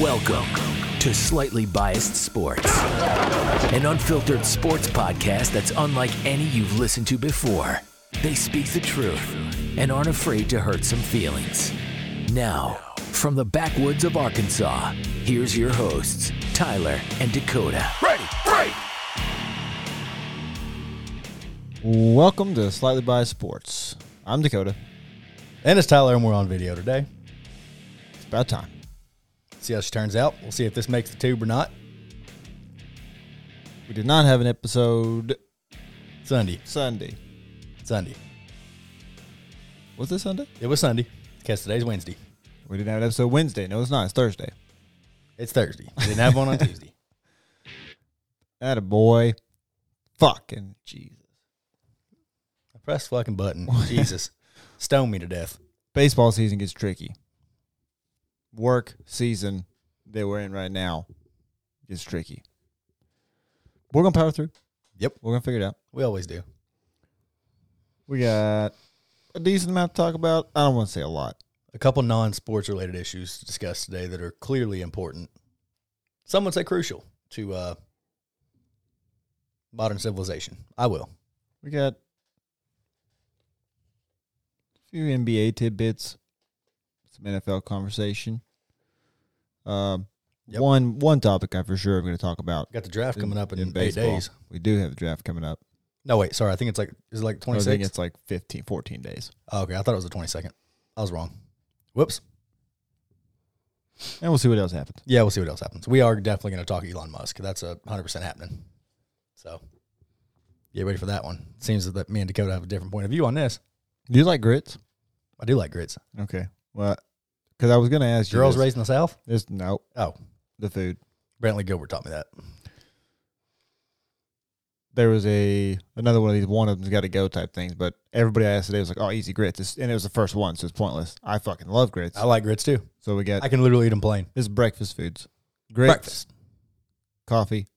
Welcome to Slightly Biased Sports, an unfiltered sports podcast that's unlike any you've listened to before. They speak the truth and aren't afraid to hurt some feelings. Now, from the backwoods of Arkansas, here's your hosts, Tyler and Dakota. Ready, break! Welcome to Slightly Biased Sports. I'm Dakota. And it's Tyler, and we're on video today. It's about time. See how she turns out. We'll see if this makes the tube or not. We did not have an episode Sunday. Sunday. Sunday. Was this Sunday? It was Sunday. Because today's Wednesday. We didn't have an episode Wednesday. No, it's not. It's Thursday. It's Thursday. We didn't have one on Tuesday. That a boy. Fucking Jesus. I pressed fucking button. Jesus. Stone me to death. Baseball season gets tricky. Work season that we're in right now is tricky. We're gonna power through. Yep. We're gonna figure it out. We always do. We got a decent amount to talk about. I don't want to say a lot. A couple non sports related issues to discuss today that are clearly important. Some would say crucial to uh, modern civilization. I will. We got a few NBA tidbits, some NFL conversation. Um, Yep. one one topic I for sure am going to talk about. Got the draft in- coming up in, eight baseball. days. We do have the draft coming up. No, wait. Sorry. I think it's like, is it like I think it's like 15, 14 days. oh, okay. I thought it was the 22nd. I was wrong. Whoops. And we'll see what else happens. Yeah, we'll see what else happens. We are definitely going to talk Elon Musk. That's a hundred percent happening. So get ready for that one. Seems that me and Dakota have a different point of view on this. Do you like grits? I do like grits. Okay. Well, because I was going to ask you. Girls this. raised in the South. This, no, Oh, the food. Brantley Gilbert taught me that. There was a another one of these one of them's got to go type things, but everybody I asked today was like, "Oh, easy grits," It's- and it was the first one, so it's pointless. I fucking love grits. I like grits too. so we got I can literally eat them plain. This is breakfast foods. Grits, Breakfast. coffee,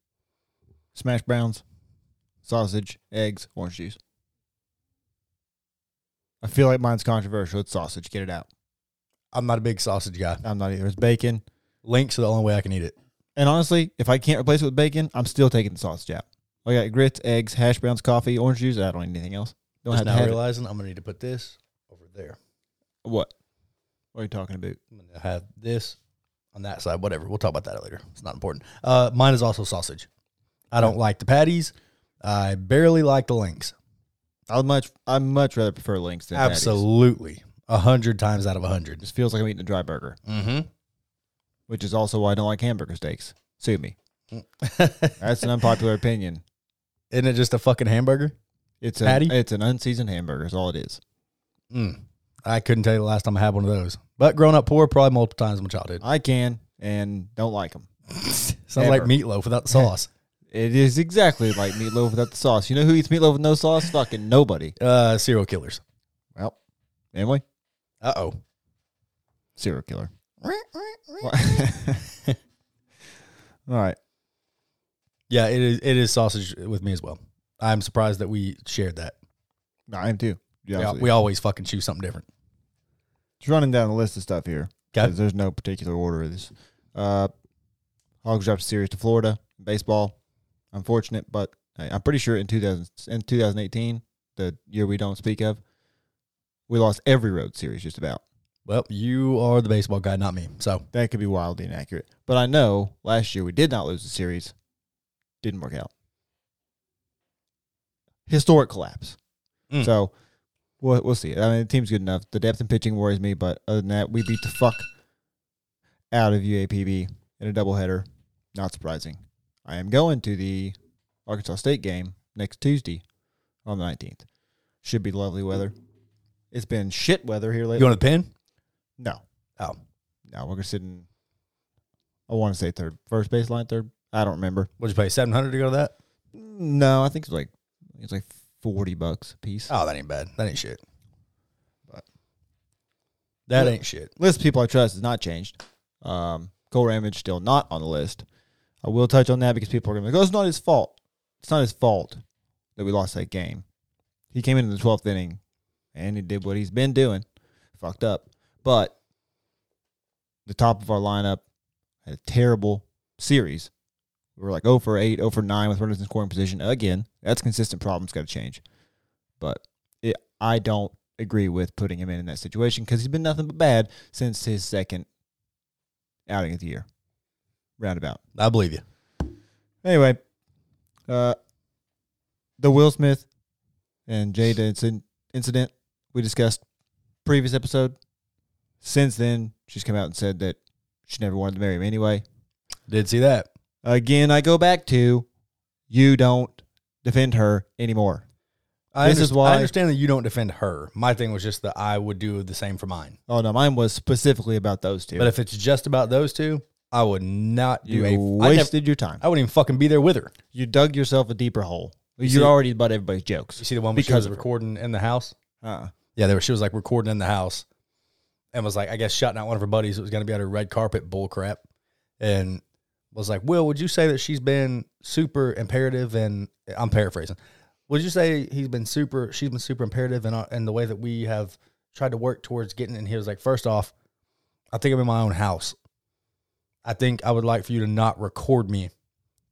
smash browns, sausage, eggs, orange juice. I feel like mine's controversial. It's sausage. Get it out. I'm not a big sausage guy. I'm not either. It's bacon. Links are the only way I can eat it. And honestly, if I can't replace it with bacon, I'm still taking the sausage out. I got grits, eggs, hash browns, coffee, orange juice. I don't need anything else. Don't Just have to now it. realizing I'm gonna need to put this over there. What? What are you talking about? I'm gonna have this on that side. Whatever. We'll talk about that later. It's not important. Uh, mine is also sausage. I don't like the patties. I barely like the links. I'd much I'd much rather prefer links than patties. A hundred times out of a hundred. Just feels like I'm eating a dry burger, Mm-hmm. which is also why I don't like hamburger steaks. Sue me. That's an unpopular opinion. Isn't it just a fucking hamburger? It's a, Patty? It's an unseasoned hamburger. Is all it is. Mm. I couldn't tell you the last time I had one of those. But growing up poor, probably multiple times in my childhood. I can and don't like them. Sounds like meatloaf without the sauce. It is exactly like meatloaf without the sauce. You know who eats meatloaf with no sauce? Fucking nobody. uh, serial killers. Well, Emily, Uh oh. serial killer. all right. Yeah, it is. It is sausage with me as well. I'm surprised that we shared that. No, I am too. Yeah, we, al- we always fucking choose something different. Just running down the list of stuff here. Okay. 'cause There's no particular order of this. Uh, Hogs dropped a series to Florida. Baseball, unfortunate, but I- I'm pretty sure in 2000 in 2018, the year we don't speak of, we lost every road series just about. Well, you are the baseball guy, not me. So That could be wildly inaccurate. But I know last year we did not lose the series. Didn't work out. Historic collapse. Mm. So we'll, we'll see. I mean, the team's good enough. The depth in pitching worries me, but other than that, we beat the fuck out of UAPB in a doubleheader. Not surprising. I am going to the Arkansas State game next Tuesday on the 19th. Should be lovely weather. It's been shit weather here lately. you want to pin? no. Oh, No, we're sitting. I want to say third, first baseline, third. I don't remember. what'd you pay? Seven hundred to go to that? No, I think it's like it's like forty bucks a piece. Oh, that ain't bad. That ain't shit. But- that ain't shit. List of people I trust has not changed. Um, Kole Ramage still not on the list. I will touch on that because people are going to be like, "Oh, it's not his fault." It's not his fault that we lost that game. He came in the twelfth inning, and he did what he's been doing. Fucked up, but the top of our lineup, had a terrible series. We were like 0 for 8, 0 for 9 with runners in scoring position. Again, that's consistent problems got to change. But it, I don't agree with putting him in, in that situation because he's been nothing but bad since his second outing of the year. Roundabout. I believe you. Anyway, uh, the Will Smith and Jada incident, incident we discussed previous episode. Since then, she's come out and said that she never wanted to marry him anyway. Did see that. Again, I go back to you don't defend her anymore. I This is why- I understand that you don't defend her. My thing was just that I would do the same for mine. Oh no, mine was specifically about those two. But if it's just about those two, I would not do you a. Wasted your time, I wouldn't even fucking be there with her. you dug yourself a deeper hole. You You're see- already about everybody's jokes. You see the one where she Because was recording in the house. Uh-uh. Yeah, she was like recording in the house, and was like, I guess shouting out one of her buddies that was going to be at her red carpet bull crap, and was like, Will, would you say that she's been super imperative? And I'm paraphrasing. Would you say he's been super? She's been super imperative in, uh, in the way that we have tried to work towards getting. And he was like, first off, I think I'm in my own house. I think I would like for you to not record me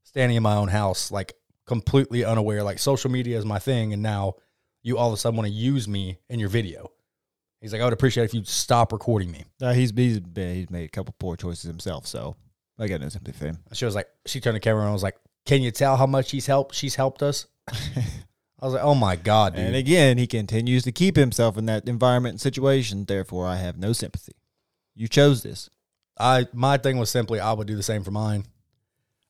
standing in my own house, like completely unaware. Like social media is my thing, and now you all of a sudden want to use me in your video. He's like, I would appreciate if you stop recording me. Uh, he's, he's been- he's made a couple poor choices himself, so I got no sympathy for him. She was like, she turned the camera and was like, Can you tell how much he's helped? She's helped us. I was like, Oh my god, dude. And again, he continues to keep himself in that environment and situation. Therefore, I have no sympathy. You chose this. I my thing was simply I would do the same for mine.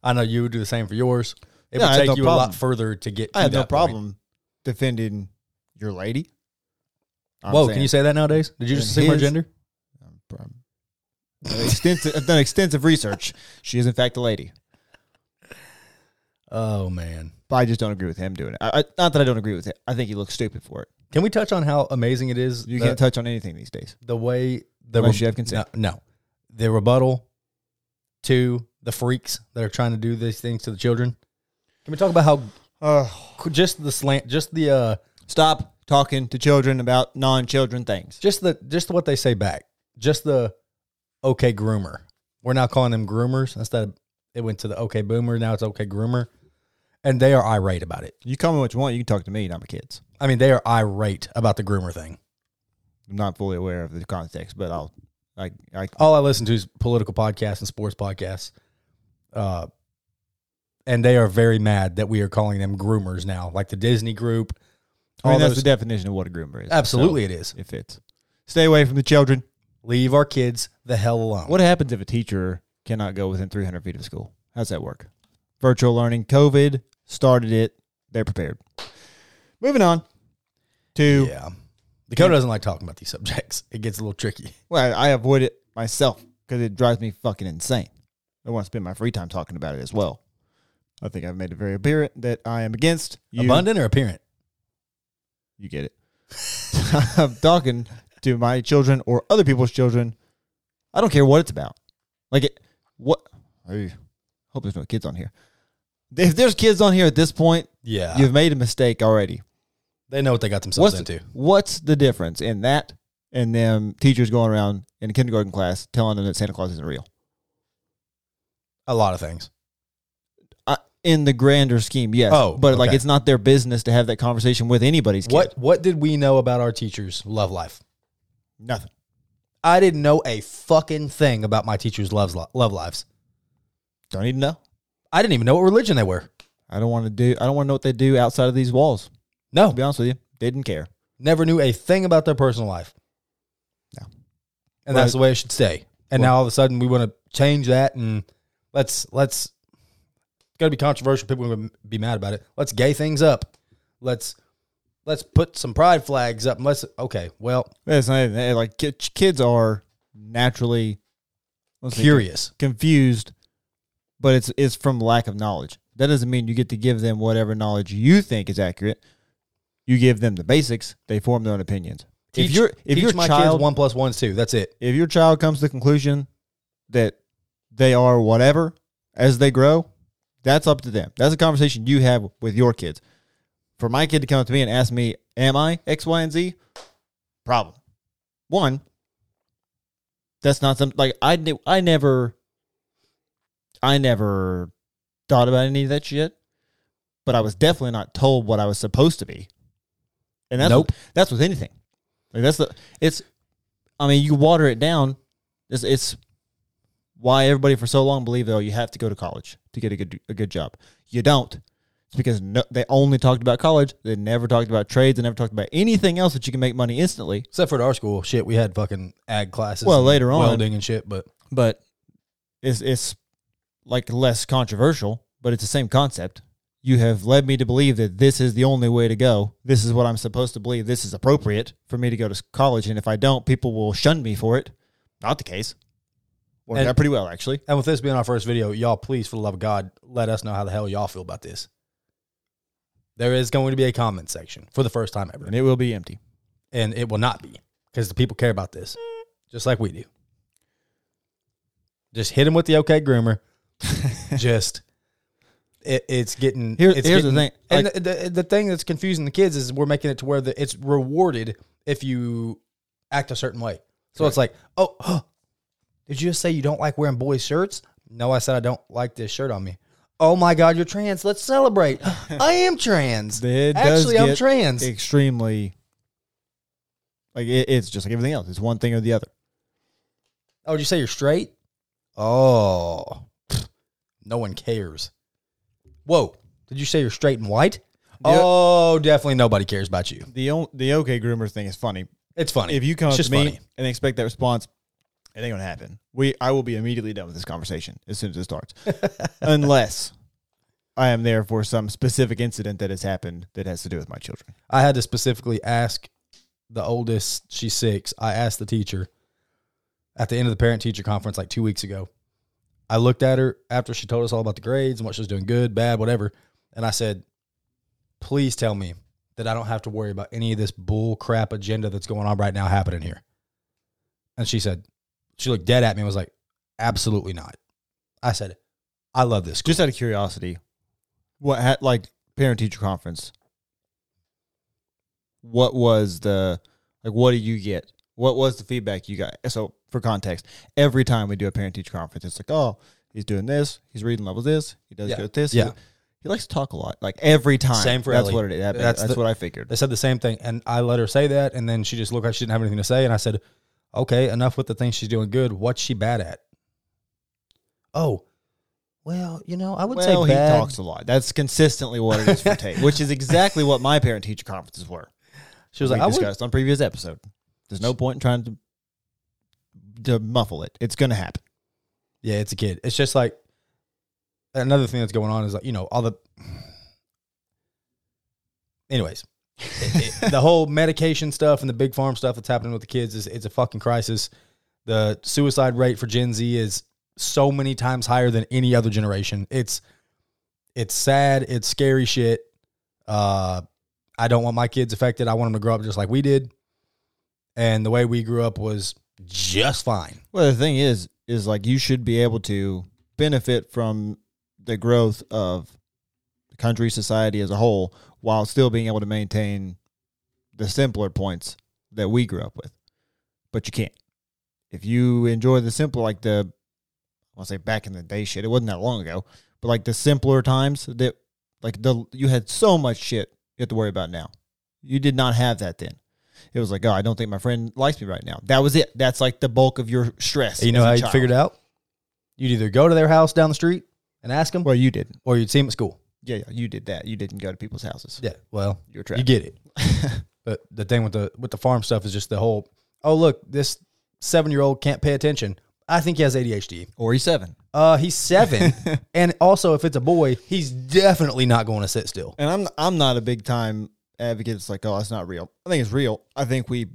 I know you would do the same for yours. It I would take no you a lot further to get. To I have no that point. problem defending your lady. I'm Whoa, saying- can you say that nowadays? Did you just assume her his- gender? Um, extensive, I've done extensive research. She is in fact a lady, Oh man. but I just don't agree with him doing it. I, I, not that I don't agree with it. I think he looks stupid for it. Can we touch on how amazing it is? You that- can't touch on anything these days. the way the Unless you have consent. No, no, the rebuttal to the freaks that are trying to do these things to the children. Can we talk about how Uh, just the slant, just the uh, stop talking to children about non-children things. just the just what they say back, just the okay groomer. We're now calling them groomers instead of it went to the okay boomer. Now it's okay groomer, and they are irate about it. You call me what you want. You can talk to me, not my kids. I mean, they are irate about the groomer thing. I'm not fully aware of the context, but I'll. I, I all I listen to is political podcasts and sports podcasts. Uh, and they are very mad that we are calling them groomers now, like the Disney group. I mean, that's those- the definition of what a groomer is. absolutely, So it is. it fits. Stay away from the children. Leave our kids the hell alone. What happens if a teacher cannot go within 300 feet of school? How's that work? Virtual learning. COVID started it. They're prepared. Moving on to, Yeah, the Dakota doesn't like talking about these subjects. It gets a little tricky. well, I avoid it myself because it drives me fucking insane. I want to spend my free time talking about it as well. I think I've made it very apparent that I am against you. Abundant or apparent? You get it. I'm talking to my children or other people's children. I don't care what it's about. Like it, what? I hope there's no kids on here. If there's kids on here at this point, Yeah, you've made a mistake already. they know what they got themselves What's into. what's the difference in that and them teachers going around in a kindergarten class telling them that Santa Claus isn't real? A lot of things. In the grander scheme, yes. Oh, but like okay. it's not their business to have that conversation with anybody's kid. What What did we know about our teachers' love life? Nothing. I didn't know a fucking thing about my teachers' love love lives. Don't even know. I didn't even know what religion they were. I don't want to do. I don't want to know what they do outside of these walls. No, To be honest with you, didn't care. never knew a thing about their personal life. No. And Right. that's the way it should stay. And Well- now all of a sudden we want to change that and let's let's it's got to be controversial. People are going to be mad about it. Let's gay things up. Let's let's put some pride flags up. Let's okay. Well, It's not like kids are naturally curious. confused, but it's it's from lack of knowledge. That doesn't mean you get to give them whatever knowledge you think is accurate. You give them the basics; they form their own opinions. Teach, if your if teach your my child kids one plus one's two. That's it. if your child comes to the conclusion that they are whatever as they grow, that's up to them. That's a conversation you have with your kids. For my kid to come up to me and ask me, "Am I X, Y, and Z?" Problem one. That's not something like I. ne- I never I never thought about any of that shit, but I was definitely not told what I was supposed to be. And that's Nope. that's with anything. Like that's the it's. I mean, you water it down. It's, it's why everybody for so long believed oh you have to go to college to get a good a good job. You don't. It's because no, they only talked about college. They never talked about trades. They never talked about anything else that you can make money instantly. Except for at our school, shit, we had fucking ag classes. Well, later on- welding and shit. But but it's it's like less controversial, but it's the same concept. You have led me to believe that this is the only way to go. This is what I'm supposed to believe. This is appropriate for me to go to college, and if I don't, people will shun me for it. Not the case. Worked And- out pretty well, actually. and with this being our first video, y'all please, for the love of God, let us know how the hell y'all feel about this. There is going to be a comment section for the first time ever, And it will be empty. and it will not be because the people care about this, just like we do. Just hit them with the okay groomer. just it, it's getting. Here- it's here's the getting- thing, and like- the, the the thing that's confusing the kids is we're making it to where the, it's rewarded if you act a certain way. So it's like, oh, oh did you just say you don't like wearing boys' shirts? No, I said I don't like this shirt on me. Oh my God, you're trans. Let's celebrate. I am trans. It Actually, I'm trans. Extremely. Like it, it's just like everything else. It's one thing or the other. Oh, did you say you're straight? Oh, no one cares. Whoa, did you say you're straight and white? Oh, definitely nobody cares about you. The the okay groomer thing is funny. It's funny. if you come It's up just to me funny. and expect that response, it ain't gonna happen. We I will be immediately done with this conversation as soon as it starts, unless I am there for some specific incident that has happened that has to do with my children. I had to specifically ask the oldest, she's six. I asked the teacher at the end of the parent teacher conference like two weeks ago. I looked at her after she told us all about the grades and what she was doing good, bad, whatever. And I said, please tell me that I don't have to worry about any of this bull crap agenda that's going on right now happening here. And she said, she looked dead at me and was like, absolutely not. I said, I love this. School. Just out of curiosity, what had like parent teacher conference? What was the like? What did you get? What was the feedback you got? So for context, every time we do a parent teacher conference, it's like, oh, he's doing this, he's reading level this, he does Yeah. good this. Yeah. He, he likes to talk a lot. Like every time. Same for That's Ellie. what it is. That- That's That's, the- what I figured. They said the same thing, and I let her say that, and then she just looked like she didn't have anything to say, and I said, "Okay, enough with the things she's doing good. What's she bad at?" Oh, well, you know, I would Well, say he talks a lot. That's consistently what it is for Tate, which is exactly what my parent teacher conferences were. she was we like, I would, discussed on previous episode. There's no point in trying to to muffle it. It's going to happen. "Yeah, it's a kid." It's just like another thing that's going on is like you know all the. Anyways, the whole medication stuff and the big farm stuff that's happening with the kids is it's a fucking crisis. The suicide rate for Gen Z is so many times higher than any other generation. It's it's sad. It's scary shit. Uh, I don't want my kids affected. I want them to grow up just like we did. And the way we grew up was just fine. Well, the thing is, is like you should be able to benefit from the growth of country, society as a whole, while still being able to maintain the simpler points that we grew up with. But you can't. If you enjoy the simple, like the, I'll say back in the day shit, it wasn't that long ago, but like the simpler times that, like the, you had so much shit you have to worry about now. You did not have that then. It was like, oh, I don't think my friend likes me right now. That was it. That's like the bulk of your stress. You know how you figured it out? You'd either go to their house down the street and ask them, or you didn't. or you'd see them at school. Yeah, yeah, you did that. You didn't go to people's houses. Yeah, well, You're trapped. you get it. but the thing with the with the farm stuff is just the whole. Oh, look, this seven year old can't pay attention. I think he has ADHD. Or he's seven. Uh, he's seven, and also if it's a boy, he's definitely not going to sit still. And I'm I'm not a big time advocate. It's like, oh, it's not real. I think it's real. I think we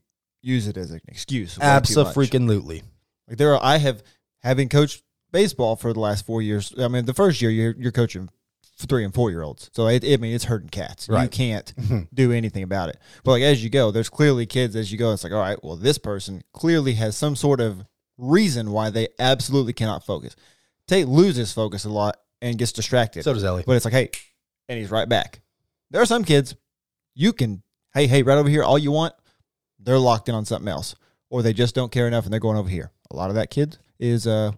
use it as an excuse. way too much. Absolutely. Like there are, I have having coached baseball for the last four years. I mean, the first year you're you're coaching three and four year olds, so it, I mean it's hurting cats. You can't do anything about it. But like as you go, there's clearly kids as you go. It's like, all right, well, this person clearly has some sort of reason why they absolutely cannot focus. Tate loses focus a lot and gets distracted. So does Ellie. But it's like, hey, and he's right back. There are some kids you can, hey, hey, right over here, all you want, they're locked in on something else. Or they just don't care enough and they're going over here. A lot of that kid is uh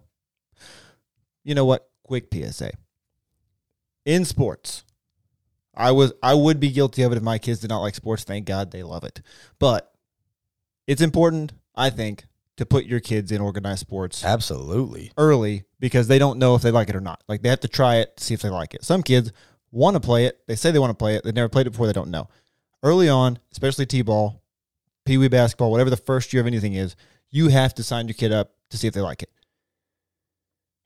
you know what? quick PSA. In sports, I was I would be guilty of it if my kids did not like sports. Thank God they love it. But it's important, I think, to put your kids in organized sports Absolutely. early because they don't know if they like it or not. Like they have to try it to see if they like it. Some kids want to play it. They say they want to play it. They've never played it before. They don't know. Early on, especially t-ball, pee wee basketball, whatever the first year of anything is, you have to sign your kid up to see if they like it.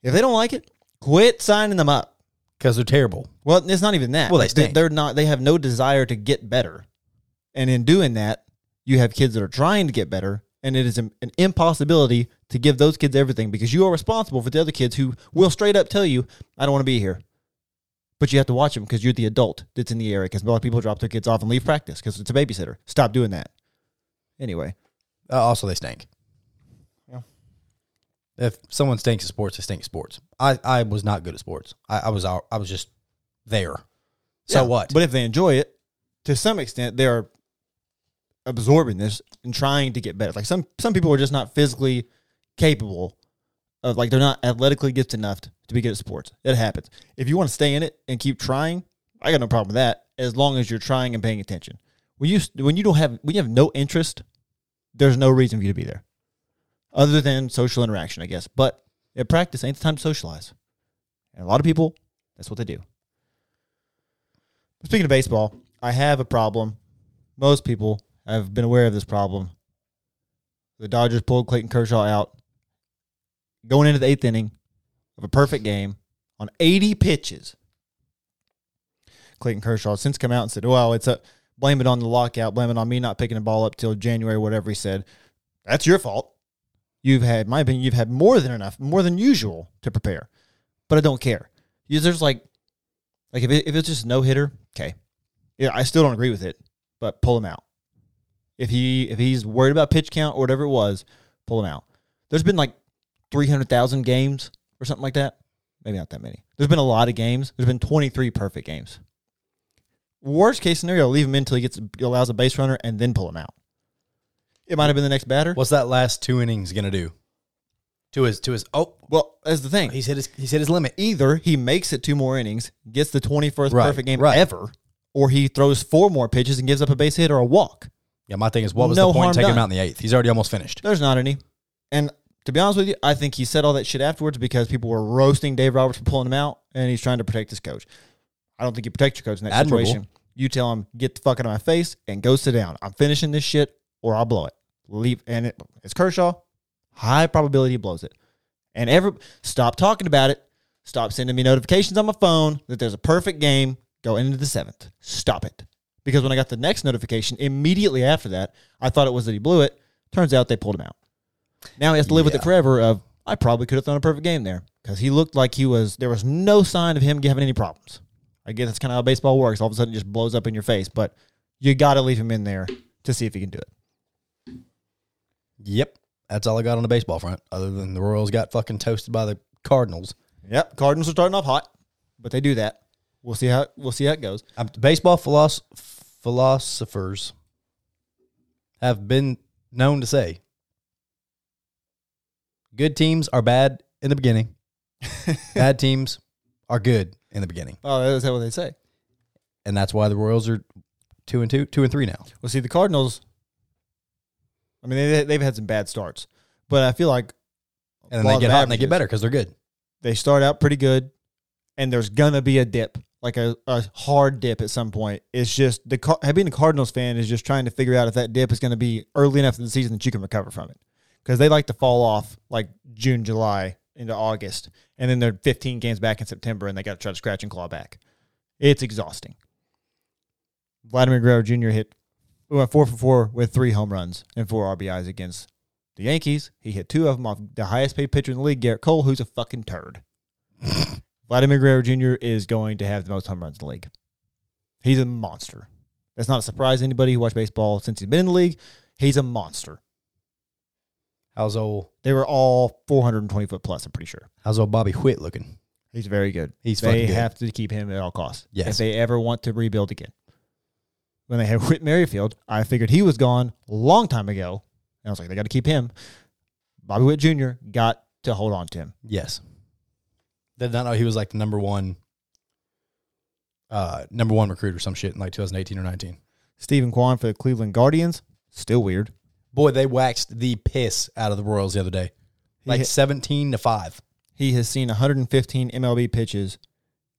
If they don't like it, quit signing them up. Because they're terrible. Well, it's not even that. Well, they stink. they're not. They have no desire to get better, and in doing that, you have kids that are trying to get better, and it is an, an impossibility to give those kids everything because you are responsible for the other kids who will straight up tell you, "I don't want to be here," but you have to watch them because you're the adult that's in the area. Because a lot of people drop their kids off and leave practice because it's a babysitter. Stop doing that. Anyway, Uh, also, they stink. If someone stinks at sports, they stink at sports. I, I was not good at sports. I, I was out, I was just there. So Yeah, what? But if they enjoy it, to some extent, they're absorbing this and trying to get better. Like some some people are just not physically capable of like they're not athletically gifted enough to, to be good at sports. It happens. If you want to stay in it and keep trying, I got no problem with that as long as you're trying and paying attention. When you when you don't have when you have no interest, there's no reason for you to be there, other than social interaction, I guess. But at practice ain't the time to socialize, and a lot of people that's what they do. Speaking of baseball, I have a problem. Most people have been aware of this problem. The Dodgers pulled Clayton Kershaw out going into the eighth inning of a perfect game on 80 pitches. Clayton Kershaw since come out and said, well, it's a blame it on the lockout, blame it on me not picking the ball up till January, whatever he said. That's your fault. You've had, my opinion, you've had more than enough, more than usual to prepare. But I don't care. There's like like if it, if it's just no hitter, okay. Yeah, I still don't agree with it, but pull him out. If he if he's worried about pitch count or whatever it was, pull him out. There's been like three hundred thousand games or something like that. Maybe not that many. There's been a lot of games. There's been twenty three perfect games. Worst case scenario, leave him in until he gets allows a base runner and then pull him out. It might have been the next batter. What's that last two innings gonna do? To his to his oh Well, that's the thing. he's hit his he's hit his limit. either he makes it two more innings, gets the 21st Right, perfect game right. ever, or he throws four more pitches and gives up a base hit or a walk. Yeah, my thing is what was No the point harm taking him done. out in the eighth? He's already almost finished. There's not any. And to be honest with you, I think he said all that shit afterwards because people were roasting Dave Roberts for pulling him out, and he's trying to protect his coach. I don't think you protect your coach in that Admirable. situation. You tell him, get the fuck out of my face and go sit down. I'm finishing this shit or I'll blow it. Leave. And it, it's Kershaw. High probability he blows it. And every stop talking about it. Stop sending me notifications on my phone that there's a perfect game going into the seventh. Stop it. Because when I got the next notification immediately after that, I thought it was that he blew it. Turns out they pulled him out. Now he has to live with it forever. Of I probably could have thrown a perfect game there because he looked like he was. There was no sign of him having any problems. I guess that's kind of how baseball works. All of a sudden, it just blows up in your face. But you got to leave him in there to see if he can do it. Yep. That's all I got on the baseball front, other than the Royals got fucking toasted by the Cardinals. Yep, Cardinals are starting off hot, but they do that. We'll see how we'll see how it goes. Um, baseball philos- philosophers have been known to say good teams are bad in the beginning, bad teams are good in the beginning, Oh, that's what they say. and that's why the Royals are two and two, two and three now. Well, see, the Cardinals. I mean, they they've had some bad starts, but I feel like And then they get hot and they get better because they're good. they start out pretty good, and there's gonna be a dip, like a, a hard dip at some point. It's just the Car- being a Cardinals fan is just trying to figure out if that dip is going to be early enough in the season that you can recover from it, because they like to fall off like June, July into August, and then they're 15 games back in September, and they got to try to scratch and claw back. It's exhausting. Vladimir Guerrero Jr. hit went four for four with three home runs and four RBIs against the Yankees. He hit two of them off the highest paid pitcher in the league, Gerrit Cole, who's a fucking turd. Vladimir Guerrero Jr. is going to have the most home runs in the league. He's a monster. That's not a surprise to anybody who watched baseball since he's been in the league. He's a monster. How's old They were all 420 foot plus, I'm pretty sure. How's old Bobby Witt looking? He's very good. He's they good. have to keep him at all costs. Yes. If they ever want to rebuild again. When they had Whit Merrifield, I figured he was gone a long time ago. And I was like, they got to keep him. Bobby Witt Jr. got to hold on to him. Yes. Did not know he was like the number one, uh, number one recruit or some shit in like 2018 or 19. Steven Kwan for the Cleveland Guardians. Still weird. Boy, they waxed the piss out of the Royals the other day, like hit- 17 to five. He has seen 115 MLB pitches,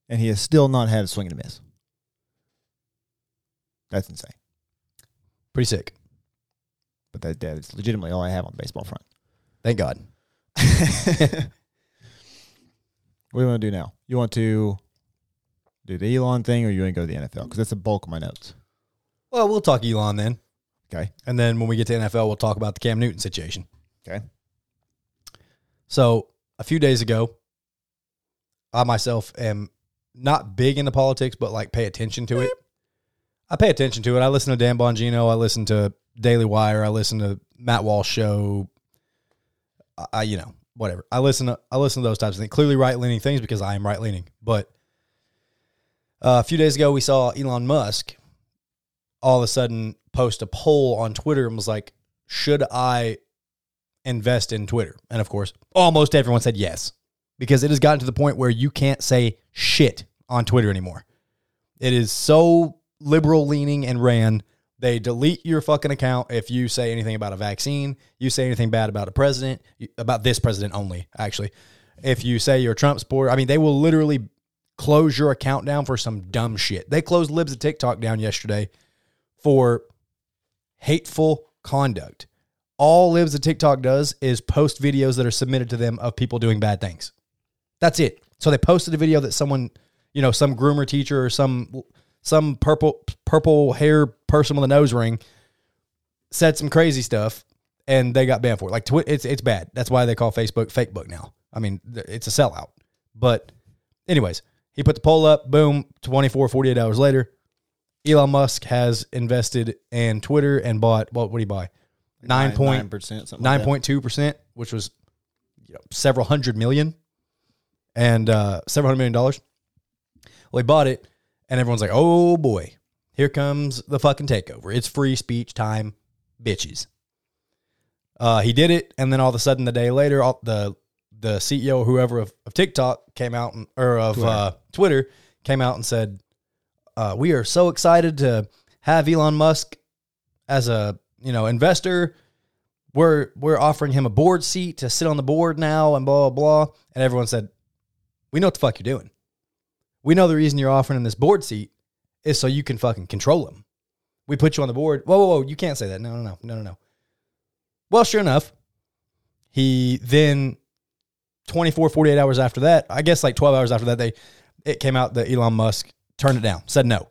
and he has still not had a swing and a miss. That's insane. Pretty sick. But that, that is legitimately all I have on the baseball front. Thank God. What do you want to do now? You want to do the Elon thing, or you want to go to the NFL? Because that's the bulk of my notes. Well, we'll talk Elon then, Okay. and then when we get to NFL, we'll talk about the Cam Newton situation. Okay. So a few days ago, I myself am not big into politics, but like pay attention to it. I pay attention to it. I listen to Dan Bongino. I listen to Daily Wire. I listen to Matt Walsh show. I, I you know whatever. I listen to I listen to those types of things. Clearly right leaning things because I am right leaning. But uh, a few days ago, we saw Elon Musk all of a sudden post a poll on Twitter and was like, "Should I invest in Twitter?" And of course, almost everyone said yes because it has gotten to the point where you can't say shit on Twitter anymore. It is so liberal leaning and ran. They delete your fucking account if you say anything about a vaccine, you say anything bad about a president, about this president only, actually. If you say you're a Trump supporter, I mean, they will literally close your account down for some dumb shit. They closed Libs of TikTok down yesterday for hateful conduct. All Libs of TikTok does is post videos that are submitted to them of people doing bad things. That's it. So they posted a video that someone, you know, some groomer teacher or some some purple purple hair person with a nose ring said some crazy stuff and they got banned for it. Like twi- it's it's bad. That's why they call Facebook fake book now. I mean, it's a sellout. But anyways, he put the poll up, boom, 24 48 hours later, Elon Musk has invested in Twitter and bought what what did he buy? 9 point percent, something. nine point two percent, which was you know, several hundred million and uh, several hundred million dollars. Well, he bought it, and everyone's like, "Oh boy, here comes the fucking takeover! It's free speech time, bitches." Uh, he did it, and then all of a sudden, the day later, all, the the CEO whoever of, of TikTok came out and, or of Twitter. Uh, Twitter came out and said, uh, "We are so excited to have Elon Musk as a you know investor. We're we're offering him a board seat to sit on the board now, and blah blah blah." And everyone said, "We know what the fuck you're doing. We know the reason you're offering him this board seat is so you can fucking control him. We put you on the board. Whoa, whoa, whoa! You can't say that. No, no, no, no, no, no." Well, sure enough, he then 24, 48 hours after that, I guess like 12 hours after that, they it came out that Elon Musk turned it down, said no.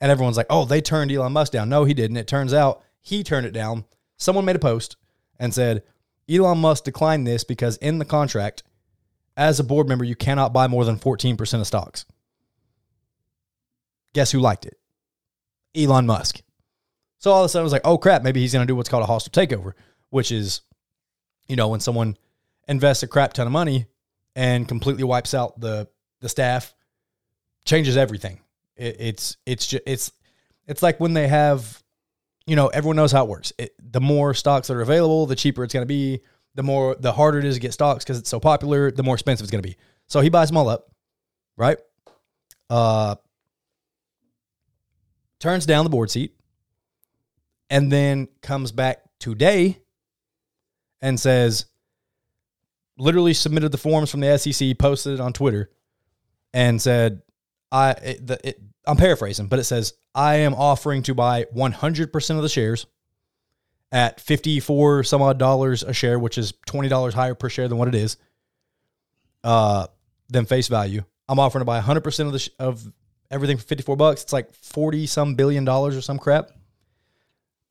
And everyone's like, oh, they turned Elon Musk down. No, he didn't. It turns out he turned it down. Someone made a post and said, Elon Musk declined this because in the contract, as a board member, you cannot buy more than 14% of stocks. Guess who liked it? Elon Musk. So all of a sudden, I was like, oh crap, maybe he's going to do what's called a hostile takeover, which is, you know, when someone invests a crap ton of money and completely wipes out the the staff, changes everything. It, it's it's just it's it's like when they have, you know, everyone knows how it works. It, the more stocks that are available, the cheaper it's going to be. The more the harder it is to get stocks because it's so popular, the more expensive it's going to be. So he buys them all up, right? Uh, turns down the board seat, and then comes back today and says, literally submitted the forms from the SEC, posted it on Twitter, and said, "I." It, the, it, I'm paraphrasing, but it says, "I am offering to buy 100 percent of the shares at 54 some odd dollars a share, which is 20 dollars higher per share than what it is, uh, than face value. I'm offering to buy 100 percent of the sh- of everything for 54 bucks. It's like 40 some billion dollars or some crap."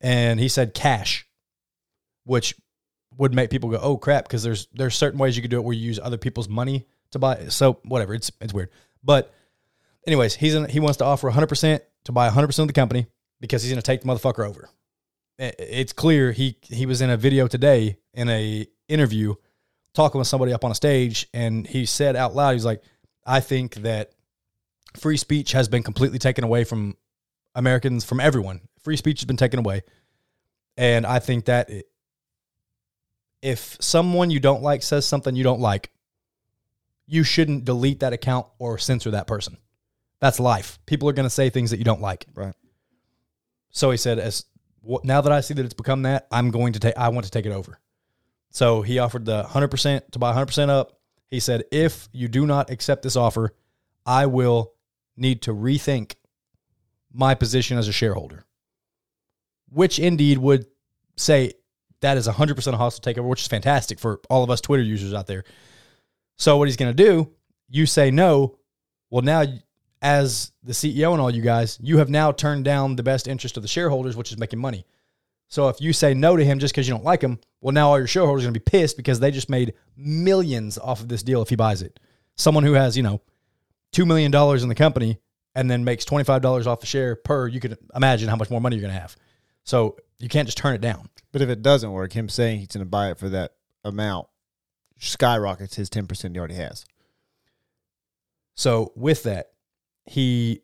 And he said cash, which would make people go, "Oh crap!" Because there's there's certain ways you could do it where you use other people's money to buy. it. So whatever, it's it's weird. But anyways, he's in, he wants to offer 100 percent to buy 100 percent of the company because he's going to take the motherfucker over. It- It's clear he he was in a video today in a interview talking with somebody up on a stage, and he said out loud, he's like, "I think that free speech has been completely taken away from Americans, from everyone. Free speech has been taken away." And I think that it, if someone you don't like says something you don't like, you shouldn't delete that account or censor that person. That's life. People are going to say things that you don't like. Right. So he said, as wh- now that I see that it's become that, I'm going to take. I want to take it over. So he offered the 100% to buy 100% up. He said, if you do not accept this offer, I will need to rethink my position as a shareholder. Which indeed would say that is 100% a hostile takeover, which is fantastic for all of us Twitter users out there. So what he's going to do, you say no. Well, now as the CEO and all you guys, you have now turned down the best interest of the shareholders, which is making money. So if you say no to him just because you don't like him, well, now all your shareholders are going to be pissed because they just made millions off of this deal if he buys it. Someone who has, you know, $2 million in the company and then makes $25 off the share per, you can imagine how much more money you're going to have. So you can't just turn it down. But if it doesn't work, him saying he's going to buy it for that amount skyrockets his 10% he already has. So with that, he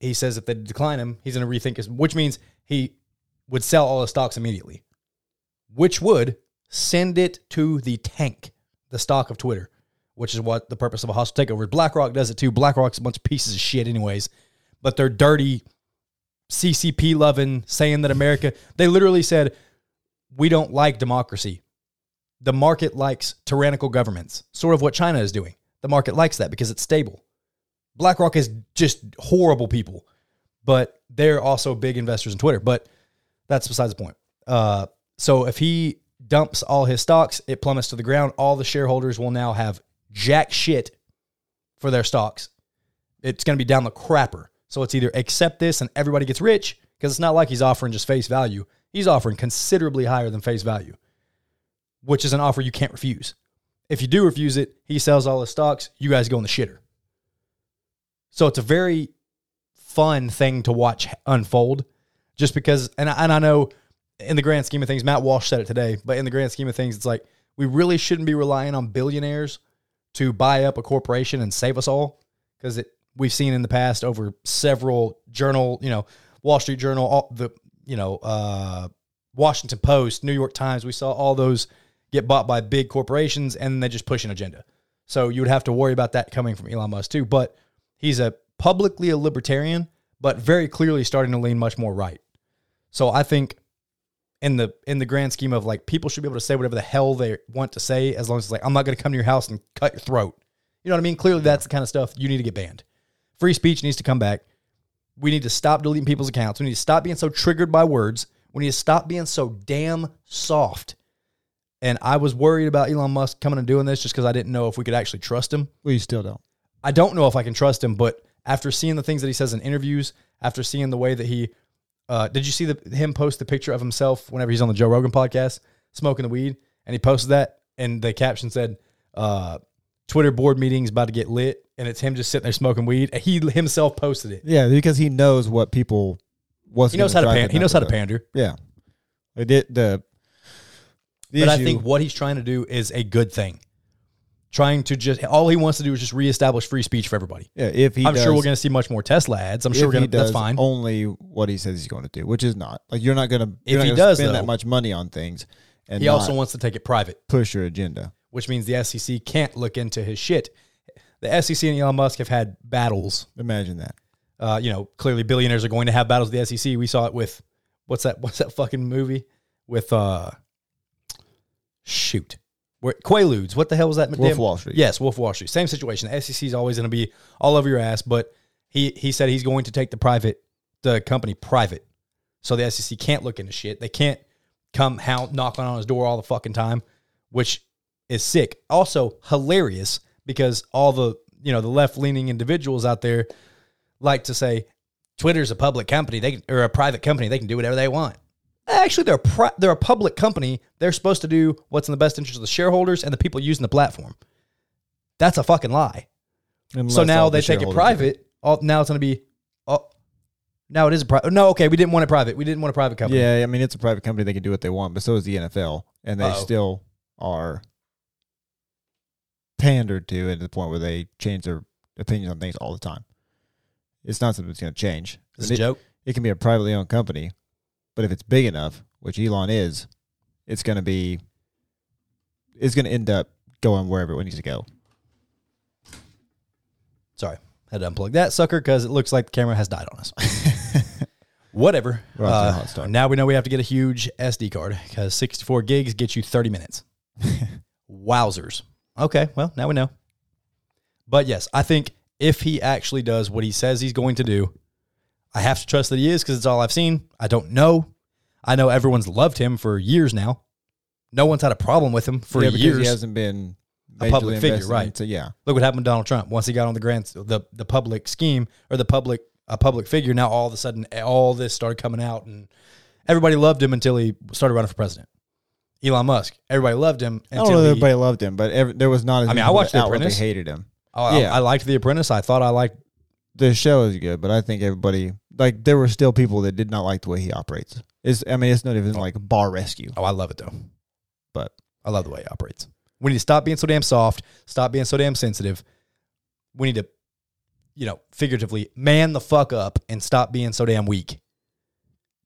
he says if they decline him, he's going to rethink his, which means he would sell all the stocks immediately, which would send it to the tank, the stock of Twitter, which is what the purpose of a hostile takeover. Is. BlackRock does it too. BlackRock's a bunch of pieces of shit, anyways, but they're dirty, CCP loving, saying that America. They literally said we don't like democracy. The market likes tyrannical governments, sort of what China is doing. The market likes that because it's stable. BlackRock is just horrible people, but they're also big investors in Twitter. But that's besides the point. Uh, so if he dumps all his stocks, it plummets to the ground. All the shareholders will now have jack shit for their stocks. It's going to be down the crapper. So it's either accept this and everybody gets rich because it's not like he's offering just face value. He's offering considerably higher than face value, which is an offer you can't refuse. If you do refuse it, he sells all his stocks. You guys go in the shitter. So it's a very fun thing to watch unfold just because, and I, and I know in the grand scheme of things, Matt Walsh said it today, but in the grand scheme of things, it's like we really shouldn't be relying on billionaires to buy up a corporation and save us all because it we've seen in the past over several journal, you know, Wall Street Journal, all the you know, uh, Washington Post, New York Times. We saw all those get bought by big corporations and they just push an agenda. So you would have to worry about that coming from Elon Musk too. But he's a publicly a libertarian, but very clearly starting to lean much more right. So I think in the in the grand scheme of like people should be able to say whatever the hell they want to say as long as it's like I'm not going to come to your house and cut your throat. You know what I mean? Clearly that's the kind of stuff you need to get banned. Free speech needs to come back. We need to stop deleting people's accounts. We need to stop being so triggered by words. We need to stop being so damn soft. And I was worried about Elon Musk coming and doing this just because I didn't know if we could actually trust him. Well, you still don't. I don't know if I can trust him, but after seeing the things that he says in interviews, after seeing the way that he, uh, did you see the him post the picture of himself whenever he's on the Joe Rogan podcast smoking the weed, and he posted that, and the caption said, uh, "Twitter board meetings about to get lit," and it's him just sitting there smoking weed. And he himself posted it. Yeah, because he knows what people. What's He knows how to pan- he knows how to pander. Yeah, they did the. the but I think what he's trying to do is a good thing. Trying to just all he wants to do is just reestablish free speech for everybody. yeah, if he I'm does, sure we're going to see much more Tesla ads. I'm sure we're going to. That's fine. Only what he says he's going to do, which is not like you're not going to. If he does, spend though, that much money on things, and He also wants to take it private. push your agenda. which means the SEC can't look into his shit. The SEC and Elon Musk have had battles. Imagine that. Uh, you know, clearly billionaires are going to have battles with the SEC. We saw it with what's that? What's that fucking movie with? uh Shoot, where Quaaludes. What the hell was that? Wolf damn- Wall Street. Yes, Wolf Wall Street. Same situation. The SEC is always going to be all over your ass, but he he said he's going to take the private the company private, so the SEC can't look into shit. They can't come hound knocking on his door all the fucking time, which is sick. Also hilarious because all the you know the left leaning individuals out there like to say Twitter's a public company, they can, or a private company, they can do whatever they want. Actually, they're a pri- they're a public company. They're supposed to do what's in the best interest of the shareholders and the people using the platform. That's a fucking lie. so now all the they take it private. All, now it's going to be. Oh, now it is a private. No, okay, we didn't want it private. We didn't want a private company. Yeah, I mean it's a private company; they can do what they want, but so is the NFL, and they Uh-oh. still are pandered to at the point where they change their opinions on things all the time. It's not something that's going to change. It's a joke. it can be a privately owned company, but if it's big enough, which Elon is, it's going to be. It's going to end up going wherever it needs to go. Sorry, had to unplug that sucker because it looks like the camera has died on us. Whatever. We're on to the Uh, now we know we have to get a huge SD card because 64 gigs gets you 30 minutes. Wowzers. Okay, well, now we know. But yes, I think if he actually does what he says he's going to do, I have to trust that he is because it's all I've seen. I don't know. I know everyone's loved him for years now. No one's had a problem with him for yeah, years. he hasn't been A public figure, right. So yeah. Look what happened to Donald Trump once he got on the grand the the public scheme or the public a public figure. Now all of a sudden eh, all this started coming out and everybody loved him until he started running for president. Elon Musk, everybody loved him I don't know until he, everybody loved him, but every, there was not. As I mean, I watched The Apprentice. hated him. Oh, I- yeah. I, liked The Apprentice. I thought I liked. The show is good, but I think everybody like there were still people that did not like the way he operates. It's I mean, it's not even like bar rescue, Oh, I love it though. but I love the way he operates. We need to stop being so damn soft. Stop being so damn sensitive. We need to, you know, figuratively man the fuck up and stop being so damn weak.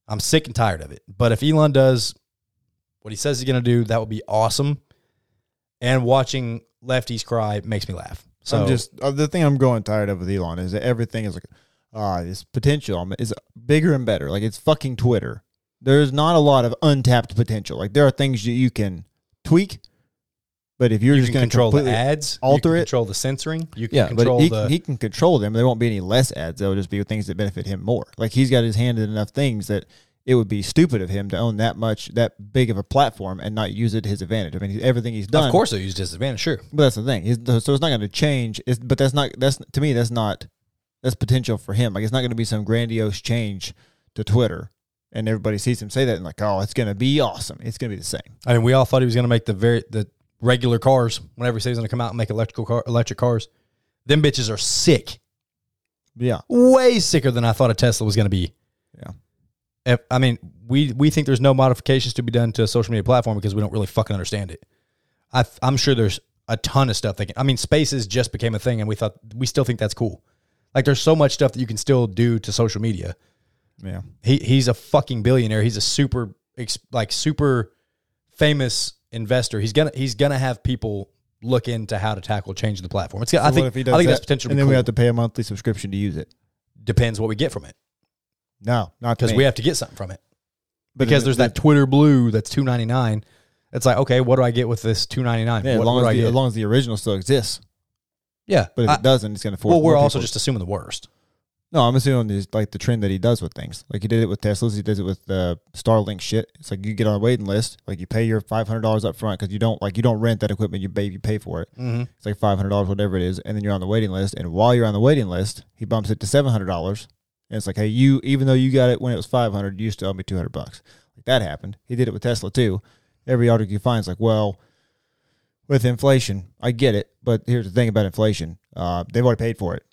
I'm sick and tired of it. But if Elon does what he says he's going to do, that would be awesome. And watching lefties cry makes me laugh. So I'm just uh, the thing I'm growing tired of with Elon is that everything is like, ah, this potential is bigger and better. Like it's fucking Twitter. There's not a lot of untapped potential. Like there are things that you can tweak, but if you're you just going to control the ads, alter you can it. control the censoring, you can Yeah, control but he, the. can, he can control them. There won't be any less ads. There will just be things that benefit him more. Like he's got his hand in enough things that it would be stupid of him to own that much, that big of a platform and not use it to his advantage. I mean, everything he's done. of course, he'll use disadvantage. Sure. but that's the thing. He's, so it's not going to change. It's, but that's not. That's to me. That's not. That's potential for him. Like it's not going to be some grandiose change to Twitter, and everybody sees him say that and like, oh, it's going to be awesome. It's going to be the same. I mean, we all thought he was going to make the very the regular cars. Whenever he says he's going to come out and make electrical car, electric cars, them bitches are sick. Yeah. Way sicker than I thought a Tesla was going to be. Yeah. If, I mean, we we think there's no modifications to be done to a social media platform because we don't really fucking understand it. I, I'm sure there's a ton of stuff can. I mean, spaces just became a thing, and we thought we still think that's cool. Like, there's so much stuff that you can still do to social media. Yeah. He he's a fucking billionaire. He's a super like super famous investor. He's gonna he's gonna have people look into how to tackle changing the platform. It's I think if he I think that, that's potential. and then be we have to pay a monthly subscription to use it. Depends what we get from it No, not because we have to get something from it. But because there's that Twitter Blue that's two ninety nine. It's like okay, what do I get with this two ninety nine? Yeah, as long as, the, as long as the original still exists. yeah, But if I- it doesn't, it's going to force. well, we're also people- just assuming the worst. No, I'm assuming just like the trend that he does with things. Like he did it with Teslas. He does it with the Starlink shit. It's like you get on a waiting list. Like you pay your five hundred dollars up front because you don't like you don't rent that equipment. You pay you pay for it. Mm-hmm. It's like five hundred dollars, whatever it is, and then you're on the waiting list. And while you're on the waiting list, he bumps it to seven hundred dollars. And it's like, hey, you even though you got it when it was five hundred, you still owe me two hundred bucks. Like that happened. He did it with Tesla too. Every article you find is like, well, with inflation, I get it, but here's the thing about inflation: uh, they've already paid for it.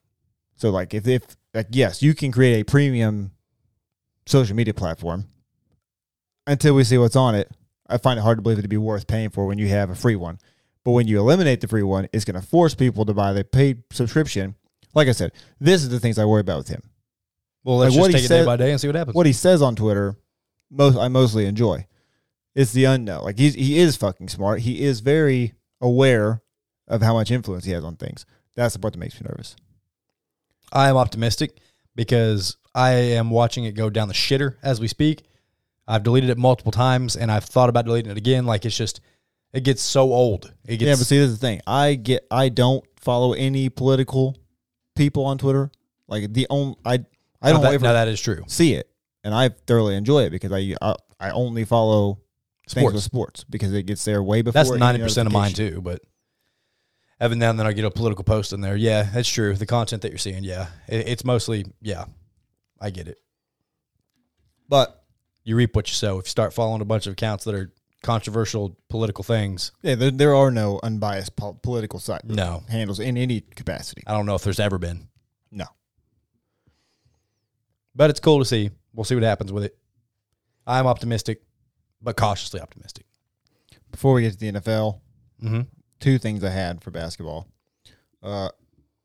So like, if if like yes, you can create a premium social media platform. Until we see what's on it, I find it hard to believe it'd be worth paying for when you have a free one. But when you eliminate the free one, it's going to force people to buy the paid subscription. Like I said, this is the things I worry about with him. Well, let's Like, what just take it day by day and see what happens. What he says on Twitter, most I mostly enjoy. It's the unknown. Like he's he is fucking smart. He is very aware of how much influence he has on things. That's the part that makes me nervous. I am optimistic because I am watching it go down the shitter as we speak. I've deleted it multiple times and I've thought about deleting it again. Like it's just, it gets so old. It yeah, but see, this is the thing. I get. I don't follow any political people on Twitter. Like the only I I don't that, ever now that is true. see it, and I thoroughly enjoy it because I I, I only follow things Sports. with sports because it gets there way before. That's ninety percent of mine too. But every now and then I get a political post in there. Yeah, that's true. The content that you're seeing, yeah, it, it's mostly yeah. I get it. But You reap what you sow. If you start following a bunch of accounts that are controversial political things, yeah, there, there are no unbiased po- political side no, handles in any capacity. I don't know if there's ever been. No. But it's cool to see. We'll see what happens with it. I'm optimistic, but cautiously optimistic. Before we get to the NFL, Mm-hmm. two things I had for basketball. Uh,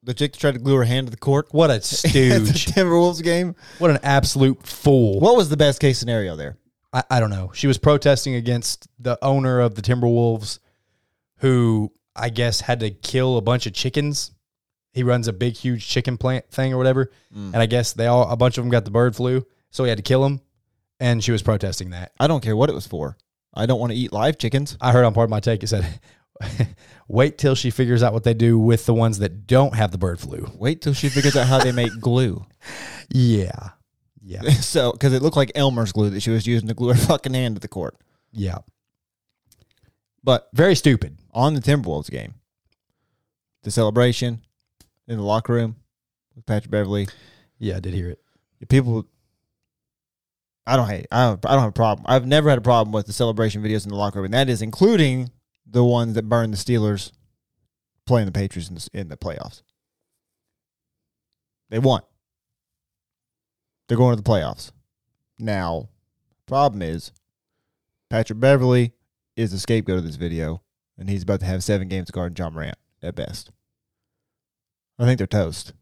the chick that tried to glue her hand to the court What a stooge! Timberwolves game. what an absolute fool! What was the best case scenario there? I, I don't know. She was protesting against the owner of the Timberwolves, who I guess had to kill a bunch of chickens he runs a big, huge chicken plant thing or whatever. Mm. And I guess they all, a bunch of them got the bird flu. So he had to kill them. And she was protesting that. I don't care what it was for. I don't want to eat live chickens. I heard on part of my take, it said, wait till she figures out what they do with the ones that don't have the bird flu. Wait till she figures out how they make glue. Yeah. Yeah. So, because it looked like Elmer's glue that she was using to glue her fucking hand to the court. Yeah. But Very stupid. on the Timberwolves game, the celebration in the locker room with Patrick Beverley, Yeah, I did hear it. people. I don't hate. I don't. I don't have a problem. I've never had a problem with the celebration videos in the locker room, and that is including the ones that burned the Steelers playing the Patriots in the, in the playoffs. They won. They're going to the playoffs. Now, problem is, Patrick Beverley is the scapegoat of this video, and he's about to have seven games guarding Ja Morant at best. I think they're toast.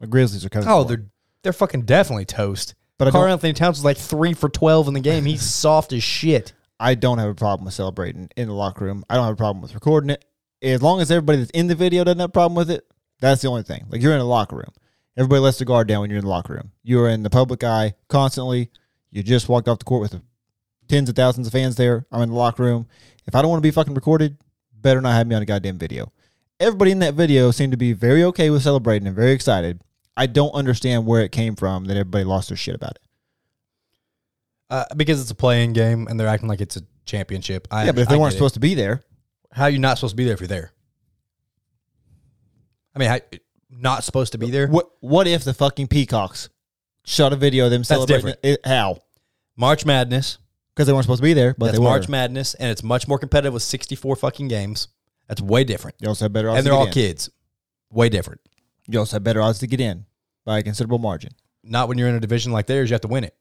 The Grizzlies are coaching. Oh, they're they're fucking definitely toast. But I Carl Anthony Towns was like three for twelve in the game. He's soft as shit. I don't have a problem with celebrating in the locker room. I don't have a problem with recording it. As long as everybody that's in the video doesn't have a problem with it, that's the only thing. Like you're in the locker room. Everybody lets their guard down when you're in the locker room. You are in the public eye constantly. You just walked off the court with tens of thousands of fans there. I'm in the locker room. If I don't want to be fucking recorded, better not have me on a goddamn video. Everybody in that video seemed to be very okay with celebrating and very excited. I don't understand where it came from that everybody lost their shit about it. Uh, because it's a playing game and they're acting like it's a championship. I, yeah, but if they I weren't get it. supposed to be there, how are you not supposed to be there if you're there? I mean, how, not supposed to be there. What what if the fucking Peacocks shot a video of them celebrating? It, how? March Madness. Because they weren't supposed to be there, but That's they were. March Madness, and it's much more competitive with 64 fucking games. That's way different. You also have better odds And they're all in. kids. Way different. You also have better odds to get in by a considerable margin. Not when you're in a division like theirs, you have to win it.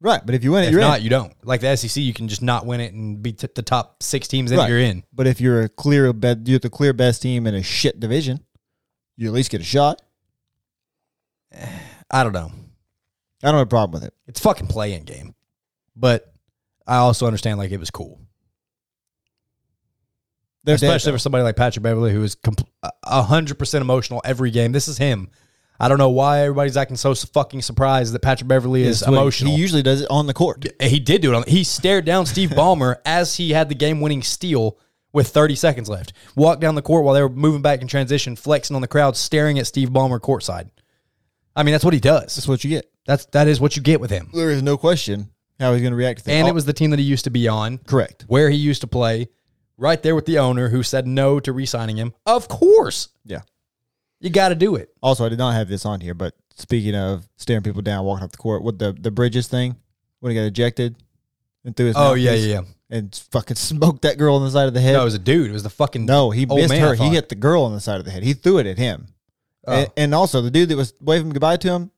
Right, but if you win it, If you're not, in. you don't. Like the SEC, you can just not win it and be t- the top six teams that Right. you're in. But if you're a clear, be- you're the clear best team in a shit division, you at least get a shot. I don't know. I don't have a problem with it. It's fucking playing game. But I also understand like it was cool. Especially for somebody like Patrick Beverley who is a hundred percent emotional every game. This is him. I don't know why everybody's acting so fucking surprised that Patrick Beverley is emotional. He usually does it on the court. He did do it. On, he stared down Steve Ballmer as he had the game-winning steal with 30 seconds left. Walked down the court while they were moving back in transition, flexing on the crowd, staring at Steve Ballmer courtside. I mean, that's what he does. That's what you get. That's that is what you get with him. There is no question how he's going to react to things. And it was the team that he used to be on, correct. where he used to play, right there with the owner who said no to re-signing him. Of course, Yeah. you got to do it. Also, I did not have this on here, but speaking of staring people down, walking off the court, with the the Bridges thing when he got ejected and threw his Oh yeah, yeah, yeah. and fucking smoked that girl on the side of the head. No, it was a dude. It was the fucking No, he missed man, her. He hit the girl on the side of the head. He threw it at him. Oh. And, and also, the dude that was waving goodbye to him,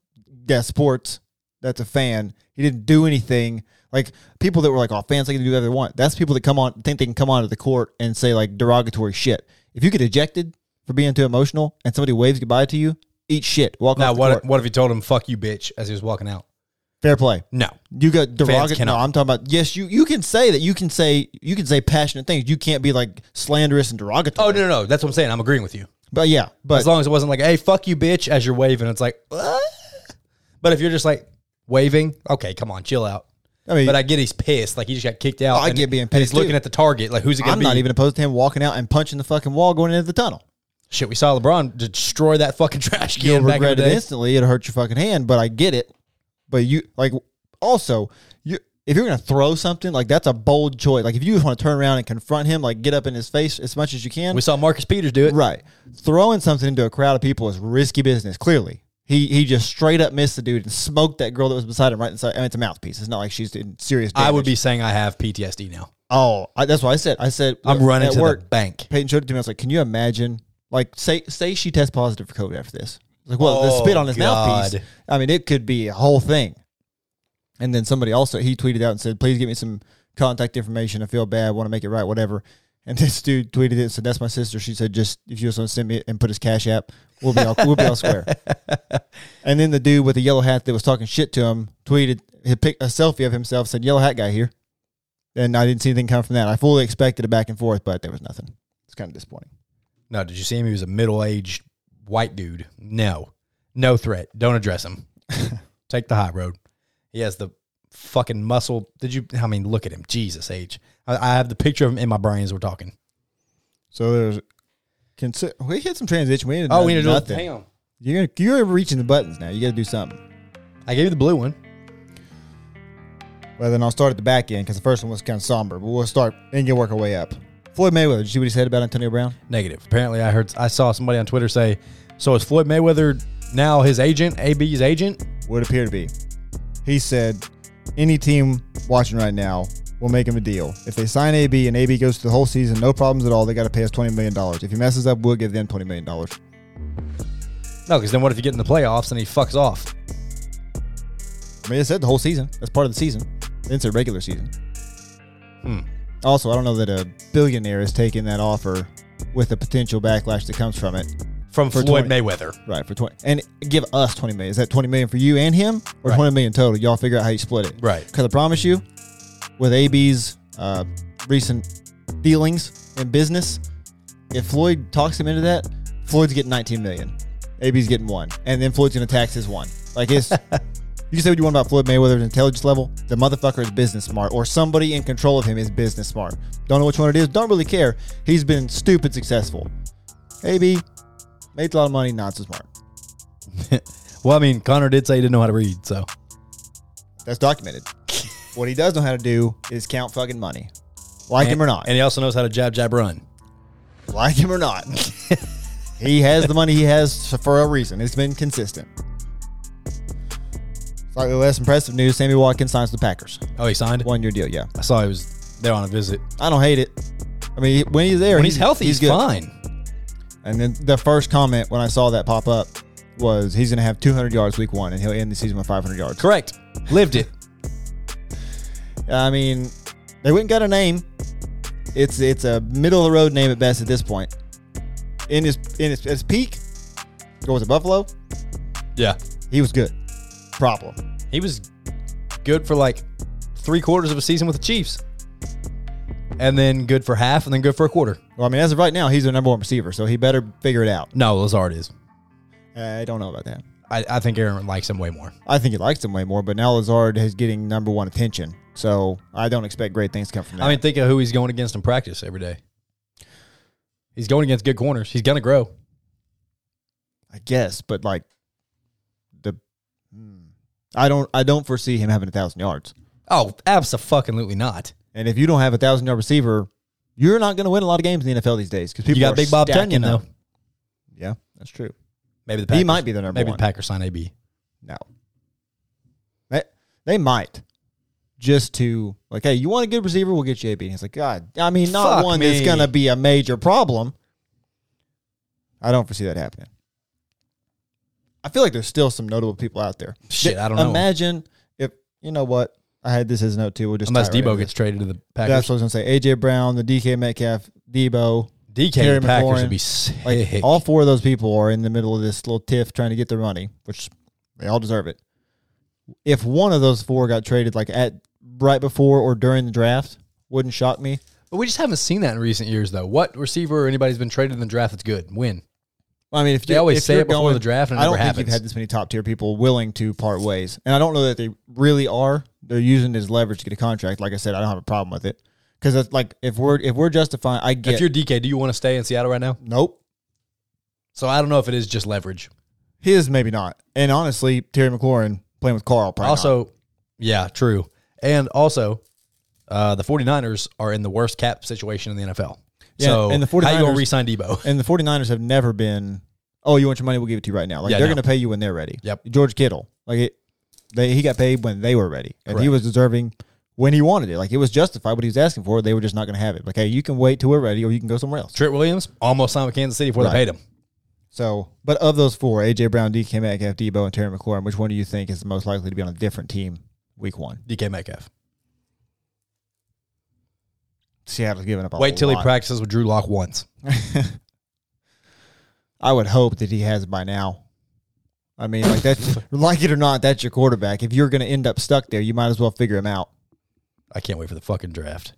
yeah, sports. That's a fan. He didn't do anything. Like people that were like, "Oh, fans they can do whatever they want." That's people that come on think they can come onto the court and say like derogatory shit. If you get ejected for being too emotional and somebody waves goodbye to you, eat shit. Walk Now off what? court. What if you told him "fuck you, bitch" as he was walking out? Fair play. No, You got derogatory. No. I'm talking about. Yes, you you can say that. You can say you can say passionate things. You can't be like slanderous and derogatory. Oh no, no, no. That's what I'm saying. I'm agreeing with you. But yeah, but As long as it wasn't like, "Hey, fuck you, bitch," as you're waving, it's like, what? But if you're just like waving, okay, come on, chill out. I mean, But I get he's pissed, like he just got kicked out. Oh, I and- get being and he's pissed, looking too. at the target, like who's it gonna I'm be? not even opposed to him walking out and punching the fucking wall going into the tunnel. Shit, we saw LeBron destroy that fucking trash can. You'll can back in the regret it instantly. It'll hurt your fucking hand, but I get it. But you like also you if you're gonna throw something like that's a bold choice. Like if you just want to turn around and confront him, like get up in his face as much as you can. We saw Marcus Peters do it. right, throwing something into a crowd of people is risky business. Clearly, he he just straight up missed the dude and smoked that girl that was beside him right inside. I mean, it's a mouthpiece. It's not like she's in serious. Damage. I would be saying I have PTSD now. Oh, I, that's what I said. I said I'm running at to work. the bank. Peyton showed it to me. I was like, "Can you imagine? Like, say say she tests positive for COVID after this. Like, well, the Oh, spit on his God. mouthpiece. I mean, it could be a whole thing." And then somebody also he tweeted out and said, "Please give me some contact information. I feel bad. Want to make it right. Whatever." And this dude tweeted it and said, "That's my sister." She said, "Just if you just want to send me it and put his cash app, we'll be all we'll be all square." And then the dude with the yellow hat that was talking shit to him tweeted, he picked a selfie of himself, said, "Yellow hat guy here." And I didn't see anything come from that. I fully expected a back and forth, but there was nothing. It's kind of disappointing. No, did you see him? He was a middle aged white dude. No, no threat. Don't address him. Take the high road. He has the fucking muscle. Did you? I mean, look at him. Jesus age. I, I have the picture of him in my brain as we're talking. So there's. Consi- we hit some transition. We oh, need to Oh, do we need to nothing. do. Hang on. You're you're reaching the buttons now. You got to do something. I gave you the blue one. Well, then I'll start at the back end because the first one was kind of somber. But we'll start and get work our way up. Floyd Mayweather. Did you see what he said about Antonio Brown? Negative. Apparently, I heard. I saw somebody on Twitter say, "So is Floyd Mayweather now his agent? AB's agent?" Would appear to be. He said, any team watching right now will make him a deal. If they sign AB and AB goes through the whole season, no problems at all. They got to pay us twenty million dollars. If he messes up, we'll give them twenty million dollars. No, because then what if you get in the playoffs and he fucks off? I mean, it said the whole season. That's part of the season. It's a regular season. Hmm. Also, I don't know that a billionaire is taking that offer with the potential backlash that comes from it. From For Floyd 20. Mayweather. Right for twenty, and give us twenty million. Is that twenty million for you and him, or Right. twenty million total? Y'all figure out how you split it. Right. Because I promise you, with AB's uh, recent dealings in business, if Floyd talks him into that, Floyd's getting 19 million. AB's getting one, and then Floyd's going to tax his one. Like it's, you can say what you want about Floyd Mayweather's intelligence level. The motherfucker is business smart, or somebody in control of him is business smart. Don't know which one it is. Don't really care. He's been stupid successful. AB made a lot of money, not so smart. Well, I mean, Conor did say he didn't know how to read, so That's documented. what he does know how to do is count fucking money, like him or not. And he also knows how to jab, jab, run. like him or not. he has the money he has for a reason. It's been consistent. Slightly less impressive news: Sammy Watkins signs the Packers. Oh, he signed. One year deal. Yeah, I saw he was there on a visit. I don't hate it. I mean, when he's there, When he's, healthy, he's, good. fine. And then the first comment when I saw that pop up was he's going to have 200 yards week one, and he'll end the season with 500 yards. Correct. Lived it. I mean, they went and got a name. It's it's a middle of the road name at best at this point. In his in his, his peak, what was it Buffalo? Yeah. He was good. Problem. He was good for like three quarters of a season with the Chiefs. And then good for half, and then good for a quarter. Well, I mean, as of right now, he's their number one receiver, so he better figure it out. No, Lazard is. I don't know about that. I, I think Aaron likes him way more. I think he likes him way more, but now Lazard is getting number one attention, so I don't expect great things to come from that. I mean, think of who he's going against in practice every day. He's going against good corners. He's gonna grow. I guess, but like the, hmm. I don't, I don't foresee him having a thousand yards. Oh, absolutely not. And if you don't have a thousand yard receiver, you're not going to win a lot of games in the NFL these days because people You got Big Bob Tonyan though. Yeah, that's true. Maybe the Packers, He might be the number maybe one. the Packers sign AB. No, they they might just to like, hey, you want a good receiver? We'll get you AB. And he's like, God, I mean, not Fuck one me. that's going to be a major problem. I don't foresee that happening. I feel like there's still some notable people out there. Shit, I don't know. Imagine if you know what I had this as a note too. We'll just Unless it right Deebo gets traded to the Packers. That's what I was gonna say. AJ Brown, the DK Metcalf, Deebo, DK Terry Packers McLaurin. would be sick. like all four of those people are in the middle of this little tiff trying to get their money, which they all deserve it. If one of those four got traded like at right before or during the draft, wouldn't shock me. but we just haven't seen that in recent years, though. What receiver or anybody's been traded in the draft that's good? Win. I mean, if They you, always if say it before going- the draft, and it I don't never think happens. you've had this many top tier people willing to part ways, and I don't know that they really are. They're using it as leverage to get a contract. Like I said, I don't have a problem with it because it's like if we're if we're justifying, I get If you're DK, do you want to stay in Seattle right now? nope. So I don't know if it is just leverage. His maybe not, and honestly, Terry McLaurin playing with Carl probably not. also, yeah, true. And also, uh, the 49ers are in the worst cap situation in the NFL. Yeah, so and the how you 49ers to re-sign Deebo? And the 49ers have never been, oh, you want your money? We'll give it to you right now. Like Yeah, they're no. going to pay you when they're ready. Yep. George Kittle, like it, they he got paid when they were ready, and he was deserving when he wanted it. Like it was justified what he was asking for. They were just not going to have it. Like hey, you can wait till we're ready, or you can go somewhere else. Trent Williams almost signed with Kansas City before Right. they paid him. So, but of those four, AJ Brown, DK Metcalf, Deebo, and Terry McLaurin, which one do you think is most likely to be on a different team week one? DK Metcalf. Seattle's giving up Wait till he practices with Drew Lock once. I would hope that he has by now. I mean, like that, like it or not, that's your quarterback. If you're going to end up stuck there, you might as well figure him out. I can't wait for the fucking draft.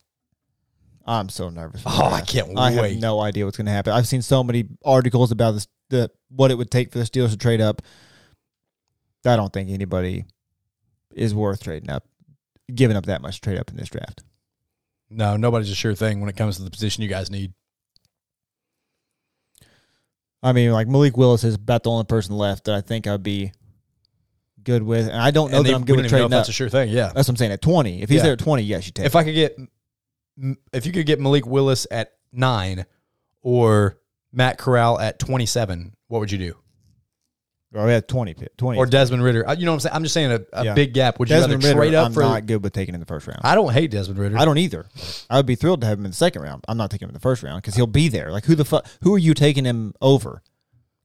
I'm so nervous. Oh, I can't I wait. have no idea what's going to happen. I've seen so many articles about this, the what it would take for the Steelers to trade up. I don't think anybody is worth trading up, giving up that much trade up in this draft. No, nobody's a sure thing when it comes to the position you guys need. I mean, like Malik Willis is about the only person left that I think I'd be good with, and I don't know And that they- I'm good with trading that's a sure thing. Yeah. That's what I'm saying. At 20, if he's Yeah. there at 20, yes, you take. If I could get, if you could get Malik Willis at nine or Matt Corral at 27, what would you do? Or we had 20, pi- 20. Or Desmond Ridder? Uh, You know what I'm saying? I'm just saying a, a Yeah. big gap. Would you Desmond rather Ridder, trade up I'm for? not good with taking in the first round. I don't hate Desmond Ridder. I don't either. I would be thrilled to have him in the second round. I'm not taking him in the first round because he'll be there. Like who the fuck? Who are you taking him over?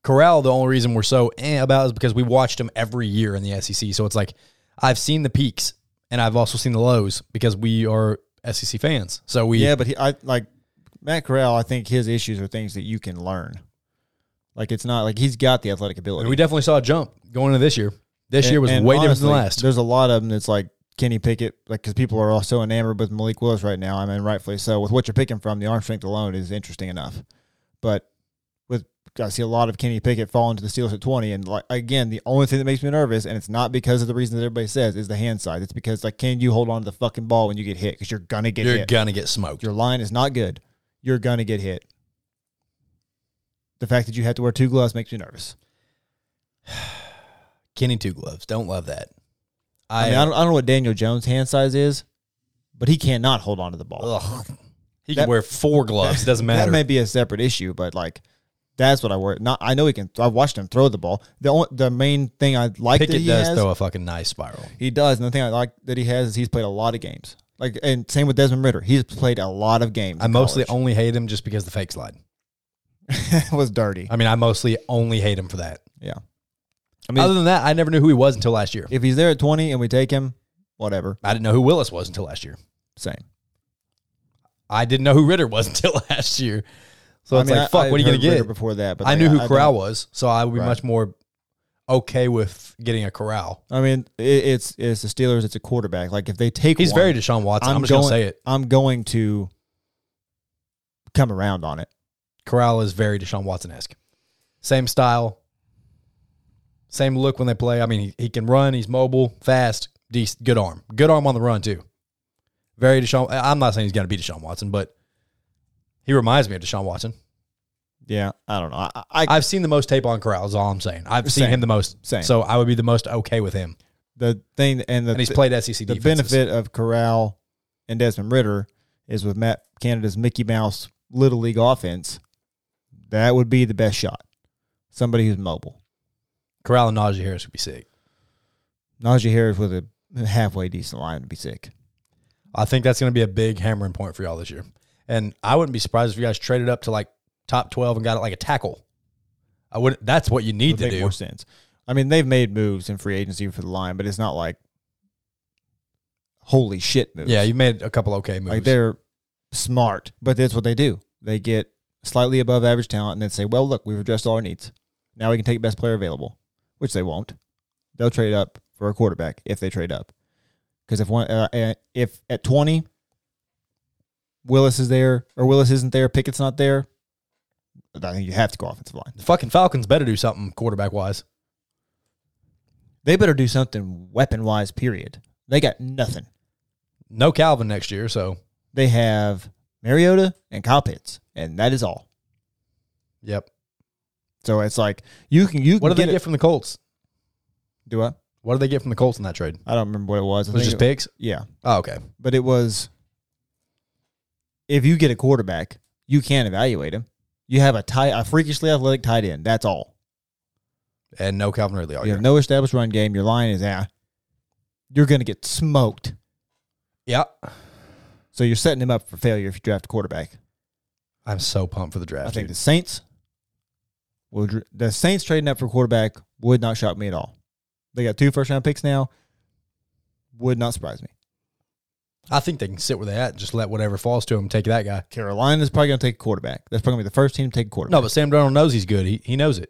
Corral, the only reason we're so eh about is because we watched him every year in the SEC. So it's like I've seen the peaks and I've also seen the lows because we are SEC fans. So we Yeah, but he, I like Matt Corral. I think his issues are things that you can learn. Like it's not like he's got the athletic ability. and we definitely saw a jump going into this year. This year was And- and way different than last. There's a lot of them that's like Kenny Pickett, like because people are all so enamored with Malik Willis right now. I mean, rightfully so. With what you're picking from, the arm strength alone is interesting enough. But with I see a lot of Kenny Pickett fall into the Steelers at 20, and like again, the only thing that makes me nervous, and it's not because of the reason that everybody says, is the hand side. It's because like, can you hold on to the fucking ball when you get hit? Because you're gonna get You're hit. gonna get smoked. Your line is not good. You're gonna get hit. The fact that you have to wear two gloves makes me nervous. Kenny two gloves. Don't love that. I, mean, I don't, I don't know what Daniel Jones' hand size is, but he cannot hold on to the ball. Ugh. He That- can wear four gloves. It doesn't matter. That may be a separate issue, but like that's what I worry. Not I know he can. I've watched him throw the ball. The only, the main thing I like that Pickett he does has, throw a fucking nice spiral. he does, and the thing I like that he has is he's played a lot of games. Like and same with Desmond Ridder, he's played a lot of games. I mostly college. only hate him just because the fake slide. It was dirty. I mean, I mostly only hate him for that. Yeah, I mean, Other than that, I never knew who he was until last year. if he's there at twenty and we take him, whatever, I didn't know who Willis was until last year. same. I didn't know who Ridder was until last year. So I it's like, fuck, what are you going to get? before that? But I like, knew who I Corral don't- was, so I would be Right. much more okay with getting a Corral. I mean, it, it's it's the Steelers. It's a quarterback. Like if they take, He's one, very Deshaun Watson. I'm, just going to say it. I'm going to come around on it. Corral is very Deshaun Watson esque. Same style, same look when they play. I mean, he, he can run. He's mobile, fast, decent, good arm, good arm on the run too. Very Deshaun. I'm not saying he's going to be Deshaun Watson, but he reminds me of Deshaun Watson. Yeah, I don't know. I, I I've seen the most tape on Corral. Is all I'm saying. I've seen him the most. Same. So I would be the most okay with him. the thing and the And he's played SEC the defenses. benefit of Corral and Desmond Ridder is with Matt Canada's Mickey Mouse Little League offense. That would be the best shot. Somebody who's mobile. Corral and Najee Harris would be sick. Najee Harris with a halfway decent line would be sick. I think that's going to be a big hammering point for y'all this year. And I wouldn't be surprised if you guys traded up to like top 12 and got it like a tackle. I would that's what you need to make do. more sense. I mean, they've made moves in free agency for the line, but it's not like holy shit moves. Yeah, you made a couple okay moves. like they're smart, but that's what they do. They get slightly above average talent and then say, "Well, look, we've addressed all our needs. Now we can take best player available," which they won't. They'll trade up for a quarterback if they trade up. Because if one, uh, uh, if at twenty, Willis is there or Willis isn't there, Pickett's not there, I think you have to go offensive line. the fucking Falcons better do something quarterback wise. They better do something weapon wise. Period. They got nothing. No Calvin next year, so They have Mariota and Kyle Pitts, and that is all. yep. So it's like you can you What can did they get it. from the Colts? Do what? What did they get from the Colts in that trade? I don't remember what it was. I Was it just it- picks? Yeah, Oh, okay. but it was. If you get a quarterback, you can evaluate him. You have a tight, a freakishly athletic tight end. That's all. And no Calvin Ridley all You year. have no established run game. Your line is ah. You're going to get smoked. yeah. So you're setting him up for failure if you draft a quarterback. I'm so pumped for the draft. I think dude. the Saints will the Saints trading up for quarterback would not shock me at all. They got two first round picks now. Would not surprise me. I think they can sit where they at and just let whatever falls to them take that guy. Carolina's probably going to take a quarterback. That's probably going to be the first team to take a quarterback. No, but Sam Darnold knows he's good. He he knows it.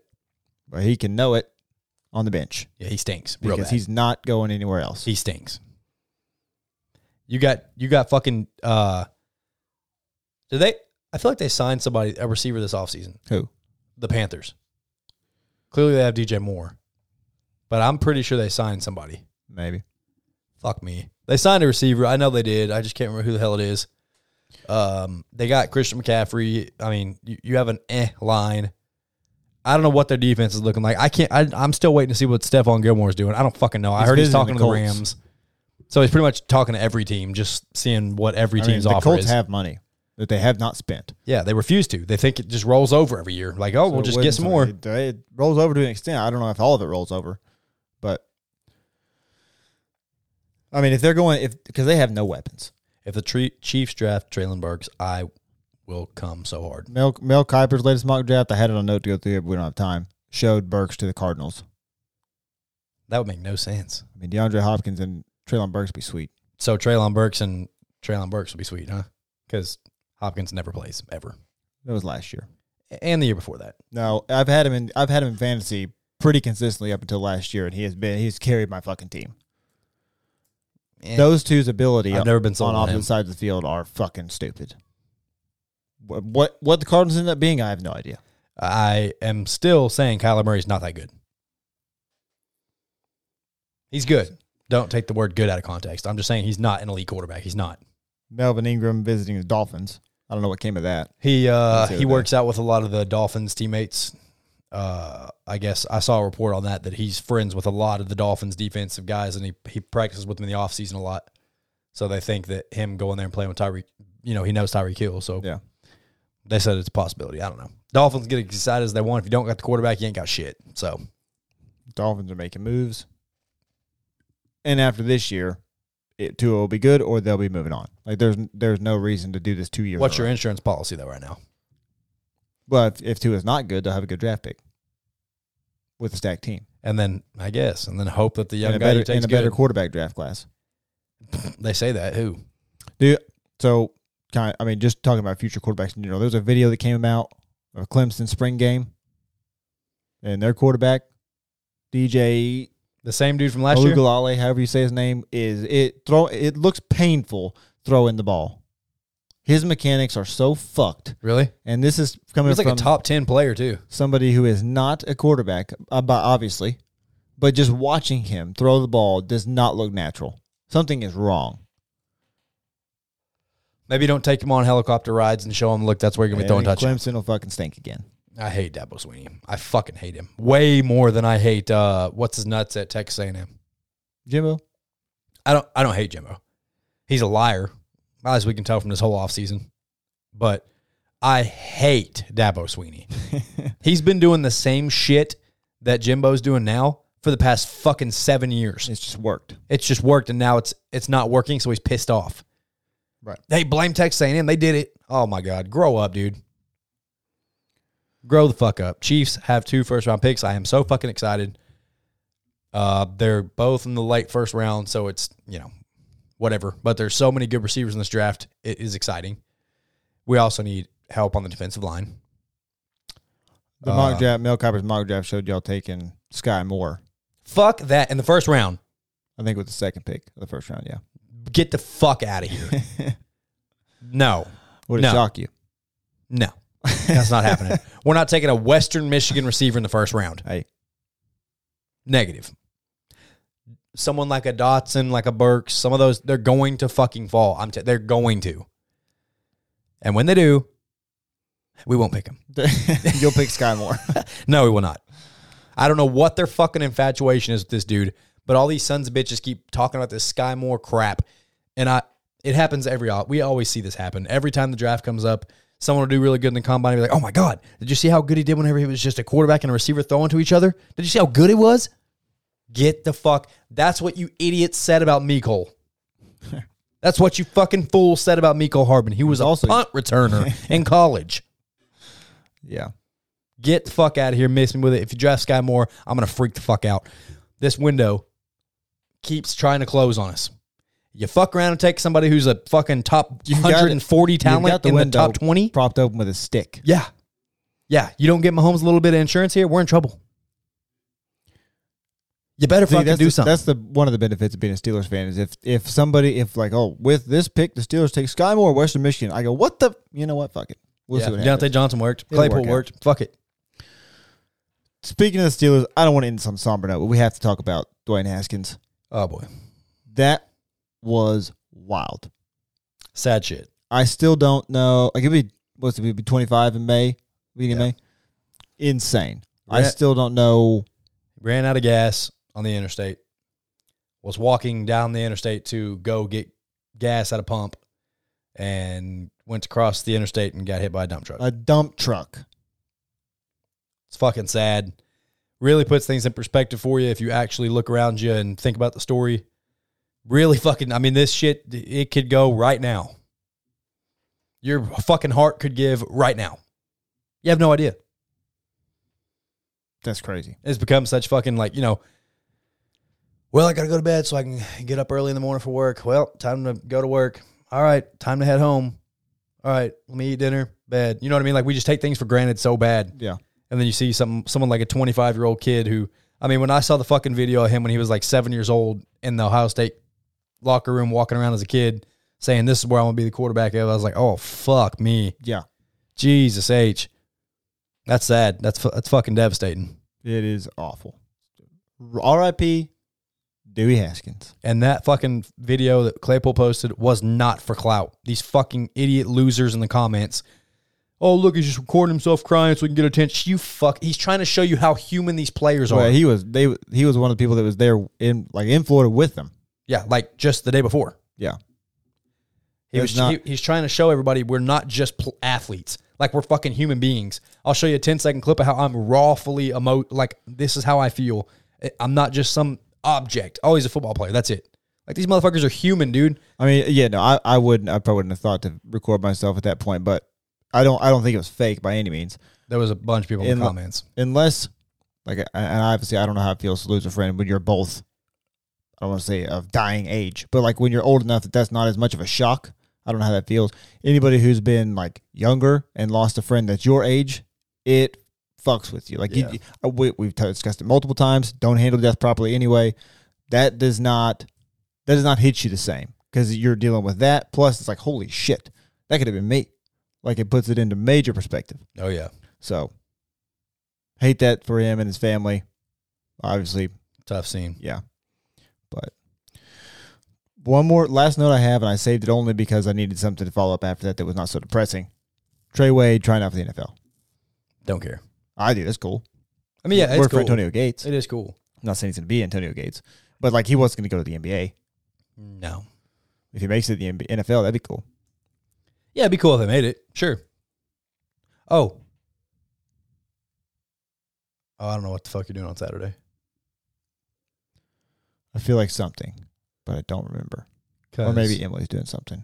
but he can know it on the bench Yeah, he stinks. Because bad. he's not going anywhere else. He stinks. You got you got fucking uh Did they? I feel like they signed somebody a receiver this offseason. Who? The Panthers. Clearly, they have DJ Moore, but I'm pretty sure they signed somebody. Maybe. Fuck me. They signed a receiver. I know they did. I just can't remember who the hell it is. Um, they got Christian McCaffrey. I mean, you, you have an eh line. I don't know what their defense is looking like. I can't. I, I'm still waiting to see what Stephon Gilmore is doing. I don't fucking know. I heard he's talking to the. Rams, so he's pretty much talking to every team, just seeing what every I mean, team's the offer Colts is. have money that they have not spent. yeah, they refuse to. They think it just rolls over every year. Like, oh, we'll So just get some more. It, it rolls over to an extent. I don't know if all of it rolls over, but I mean, if they're going, if because they have no weapons. If the tre- Chiefs draft Treylon Burks, I will come so hard. Mel Mel Kiper's latest mock draft, I had it on note to go through, but we don't have time. Showed Burks to the Cardinals. That would make no sense. I mean, DeAndre Hopkins and Treylon Burks be sweet. So Treylon Burks and Treylon Burks would be sweet, huh? Because Hopkins never plays ever, That was last year. and the year before that. No, I've had him in. I've had him in fantasy pretty consistently up until last year, and he has been. He's carried my fucking team. Eh, Those two's ability I've never been sold on on opposite him. sides of the field are fucking stupid. What what, what the Cardinals end up being, I have no idea. I am still saying Kyler Murray's not that good. He's good. Don't take the word good out of context. I'm just saying he's not an elite quarterback. He's not. Melvin Ingram visiting the Dolphins. I don't know what came of that. He uh he works out with a lot of the Dolphins teammates. Uh I guess I saw a report on that that he's friends with a lot of the Dolphins defensive guys and he he practices with them in the offseason a lot. So they think that him going there and playing with Tyreek, you know, he knows Tyreek Hill. So Yeah. they said it's a possibility. I don't know. Dolphins get excited as they want. If you don't got the quarterback, you ain't got shit. So Dolphins are making moves. And after this year, it Tua will be good or they'll be moving on. Like there's there's no reason to do this two years. what's your insurance policy though right now? Well, if, if is not good, they'll have a good draft pick with a stacked team And then I guess, and then hope that the young and guy better, you take and a better quarterback draft class. They say that who? Dude, so kind of, I mean, just talking about future quarterbacks in general. There was a video that came out of Clemson spring game, and their quarterback, DJ The same dude from last year. Uiagalelei, however you say his name, is it throw. It looks painful throwing the ball. His mechanics are so fucked, Really? and this is coming He's like from a top ten player too. somebody who is not a quarterback, uh, obviously, but just watching him throw the ball does not look natural. Something is wrong. Maybe don't take him on helicopter rides and show him. Look, that's where you're gonna be throwing And touchdowns. Clemson will fucking stink again. I hate Dabo Swinney. I fucking hate him way more than I hate uh, what's his nuts at Texas A&M. Jimbo, I don't. I don't hate Jimbo. He's a liar, as we can tell from this whole offseason. But I hate Dabo Swinney. He's been doing the same shit that Jimbo's doing now for the past fucking seven years. it's just worked. It's just worked, and now it's it's not working, so he's pissed off. Right. They blame Texas A&M. They did it. Oh my god, grow up, dude. Grow the fuck up. Chiefs have two first round picks. I am so fucking excited. Uh, they're both in the late first round, so it's you know whatever. But there's so many good receivers in this draft. It is exciting. We also need help on the defensive line. The Uh, mock draft, Mel Kiper's mock draft showed y'all taking Skyy Moore. Fuck that in the first round. I think with the second pick of the first round. Yeah. Get the fuck out of here. no, Would it No. shock you? no, that's not happening. We're not taking a Western Michigan receiver in the first round. Hey, Negative. Someone like a Dotson, like a Burks, some of those, they're going to fucking fall. I'm t- they're going to. And when they do, we won't pick them. you'll pick Skyy Moore. No, we will not. I don't know what their fucking infatuation is with this dude, but all these sons of bitches keep talking about this Skyy Moore crap. And I it happens every we always see this happen. Every time the draft comes up, someone will do really good in the combine and be like, Oh my God, did you see how good he did whenever he was just a quarterback and a receiver throwing to each other? Did you see how good he was? Get the fuck. That's what you idiots said about Mecole. That's what you fucking fool said about Mecole Hardman. He was Also- a punt returner in college. yeah. Get the fuck out of here. Miss me with it. If you draft Skyy Moore, I'm gonna freak the fuck out. This window keeps trying to close on us. You fuck around and take somebody who's a fucking top it. 140 You've got talent the in the top 20. Propped open with a stick. Yeah, yeah. You don't get Mahomes a little bit of insurance here, we're in trouble. You better See, fucking do the, something. That's the one of the benefits of being a Steelers fan is if if somebody if like oh with this pick the Steelers take Skyy Moore Western Michigan I go what the you know what fuck it we'll yeah. see what Diontae happens. Johnson worked. Claypool work worked. Fuck it. Speaking of the Steelers, I don't want to end this on a somber note, but we have to talk about Dwayne Haskins. Oh boy, That was wild. sad shit. I still don't know. Like, it'd be what's it be twenty five in May, beginning Yeah. May. Insane. I still don't know. Ran out of gas on the interstate. Was walking down the interstate to go get gas at a pump, and went across the interstate and got hit by a dump truck. A dump truck. It's fucking sad. Really puts things in perspective for you if you actually look around you and think about the story. Really fucking, I mean, this shit, it could go right now. Your fucking heart could give right now. You have no idea. That's crazy. It's become such fucking like, you know, well, I got to go to bed so I can get up early in the morning for work. Well, time to go to work. All right, time to head home. All right, let me eat dinner, bed. You know what I mean? Like we just take things for granted so bad. Yeah. And then you see some someone like a 25 year old kid who, I mean, when I saw the fucking video of him when he was like seven years old in the Ohio State locker room walking around as a kid saying, This is where I want to be the quarterback of, I was like, Oh, fuck me. Yeah. Jesus H. That's sad. That's, that's fucking devastating. It is awful. R.I.P. Dewey Haskins. And that fucking video that Claypool posted was not for clout. These fucking idiot losers in the comments. Oh, look, he's just recording himself crying so we can get attention. You fuck. He's trying to show you how human these players are. Well, he was they he was one of the people that was there in like in Florida with them. Yeah, like just the day before. Yeah. He was not- he- he's trying to show everybody we're not just pl- athletes. Like we're fucking human beings. I'll show you a 10 second clip of how I'm rawfully emo like this is how I feel. I'm not just some object. Oh, he's a football player. That's it. Like these motherfuckers are human, dude. I mean, yeah, no, I, I wouldn't I probably wouldn't have thought to record myself at that point, but I don't I don't think it was fake by any means. There was a bunch of people in In the the- comments. Unless like and obviously I don't know how it feels to lose a friend when you're both I don't want to say of dying age, but like when you're old enough that that's not as much of a shock. I don't know how that feels. Anybody who's been like younger and lost a friend that's your age, it fucks with you. Like Yeah. you, uh, we, we've discussed it multiple times. Don't handle death properly anyway. That does not that does not hit you the same because you're dealing with that. Plus, it's like holy shit, that could have been me. Like it puts it into major perspective. Oh yeah. So hate that for him and his family. Obviously, Tough scene. yeah. But one more last note I have, and I saved it only because I needed something to follow up after that that was not so depressing. Trey Wade trying out for the NFL. Don't care. I do. That's cool. I mean, yeah, it's Work cool. for Antonio Gates. It is cool. I'm not saying he's going to be Antonio Gates, but like he was going to go to the NBA. No. If he makes it to the NBA NFL, that'd be cool. Yeah, it'd be cool if they made it. Sure. Oh. Oh, I don't know what the fuck you're doing on Saturday. I feel like something, but I don't remember. Or maybe Emily's doing something.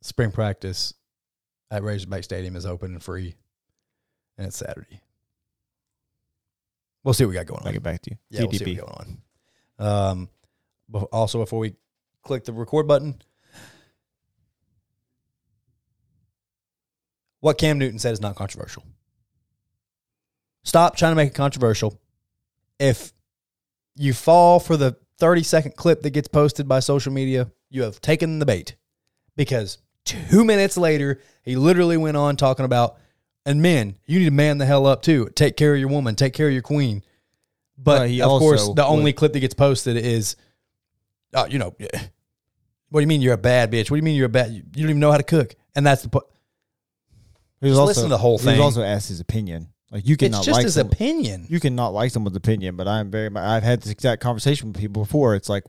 spring practice at Razorback Stadium is open and free, and it's Saturday. We'll see what we got going on. I'll get back to you. Yeah, we'll see what's going on. Um, but also before we click the record button, what Cam Newton said is not controversial. Stop trying to make it controversial. If you fall for the 30 second clip that gets posted by social media, you have taken the bait. Because two minutes later, he literally went on talking about, and men, you need to man the hell up too. Take care of your woman, take care of your queen. But he of course, the only would- clip that gets posted is, oh, you know, what do you mean you're a bad bitch? What do you mean you're a bad? You don't even know how to cook, and that's the point. He was Just also, listen to the whole He thing. was also asked his opinion. Like you cannot It's just like his opinion. you cannot like someone's opinion, but I'm very. I've had this exact conversation with people before. It's like,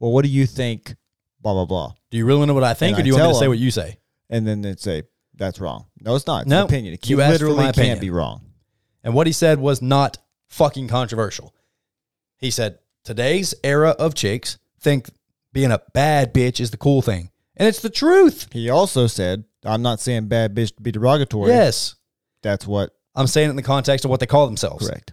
well, what do you think? Blah blah blah, Do you really know what I think, And or I do you want me to say what you say? and then they say that's wrong. No, it's not. It's No, opinion. It you can- asked for literally can't opinion. be wrong. And what he said was not fucking controversial. He said, Today's era of chicks think being a bad bitch is the cool thing. And it's the truth. He also said, "I'm not saying bad bitch to be derogatory. Yes. that's what I'm saying it in the context of what they call themselves. correct.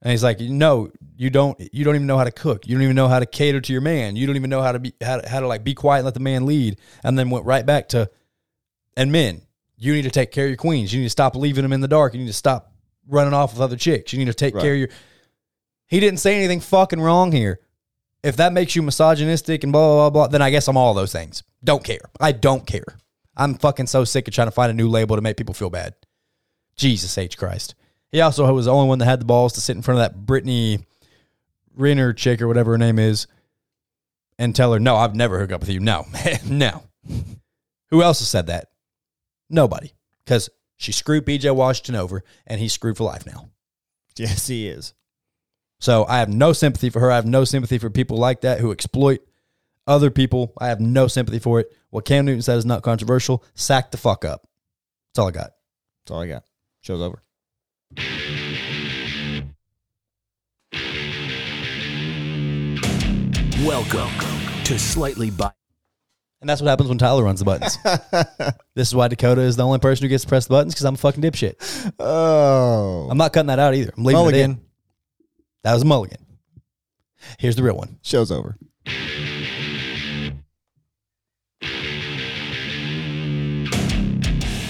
And he's like, no, you don't. You don't even know how to cook. You don't even know how to cater to your man. You don't even know how to be how to, how to like be quiet and let the man lead. And then went right back to, and men, you need to take care of your queens. You need to stop leaving them in the dark. You need to stop running off with other chicks. You need to take Right. care of your. He didn't say anything fucking wrong here. If that makes you misogynistic and blah, blah, blah, blah, then I guess I'm all those things. Don't care. I don't care. I'm fucking so sick of trying to find a new label to make people feel bad. Jesus H. Christ. He also was the only one that had the balls to sit in front of that Brittany Renner chick or whatever her name is and tell her, no, I've never hooked up with you. No, no. Who else has said that? Nobody. Because she screwed PJ Washington over and he's screwed for life now. Yes, he is. So I have no sympathy for her. I have no sympathy for people like that who exploit other people. I have no sympathy for it. What Cam Newton said is not controversial. Sack the fuck up. That's all I got. That's all I got. Show's over. Welcome to Slightly Biased. And that's what happens when Tyler runs the buttons. this is why Dakota is the only person who gets to press the buttons because I'm a fucking dipshit. Oh. I'm not cutting that out either. I'm leaving it Mulligan. in. That was a mulligan. Here's the real one. Show's over.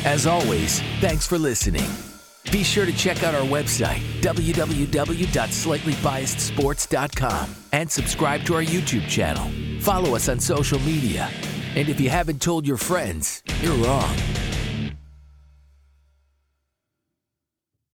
As always, thanks for listening. Be sure to check out our website, www.slightlybiasedsports.com, and subscribe to our YouTube channel. Follow us on social media. And if you haven't told your friends, you're wrong.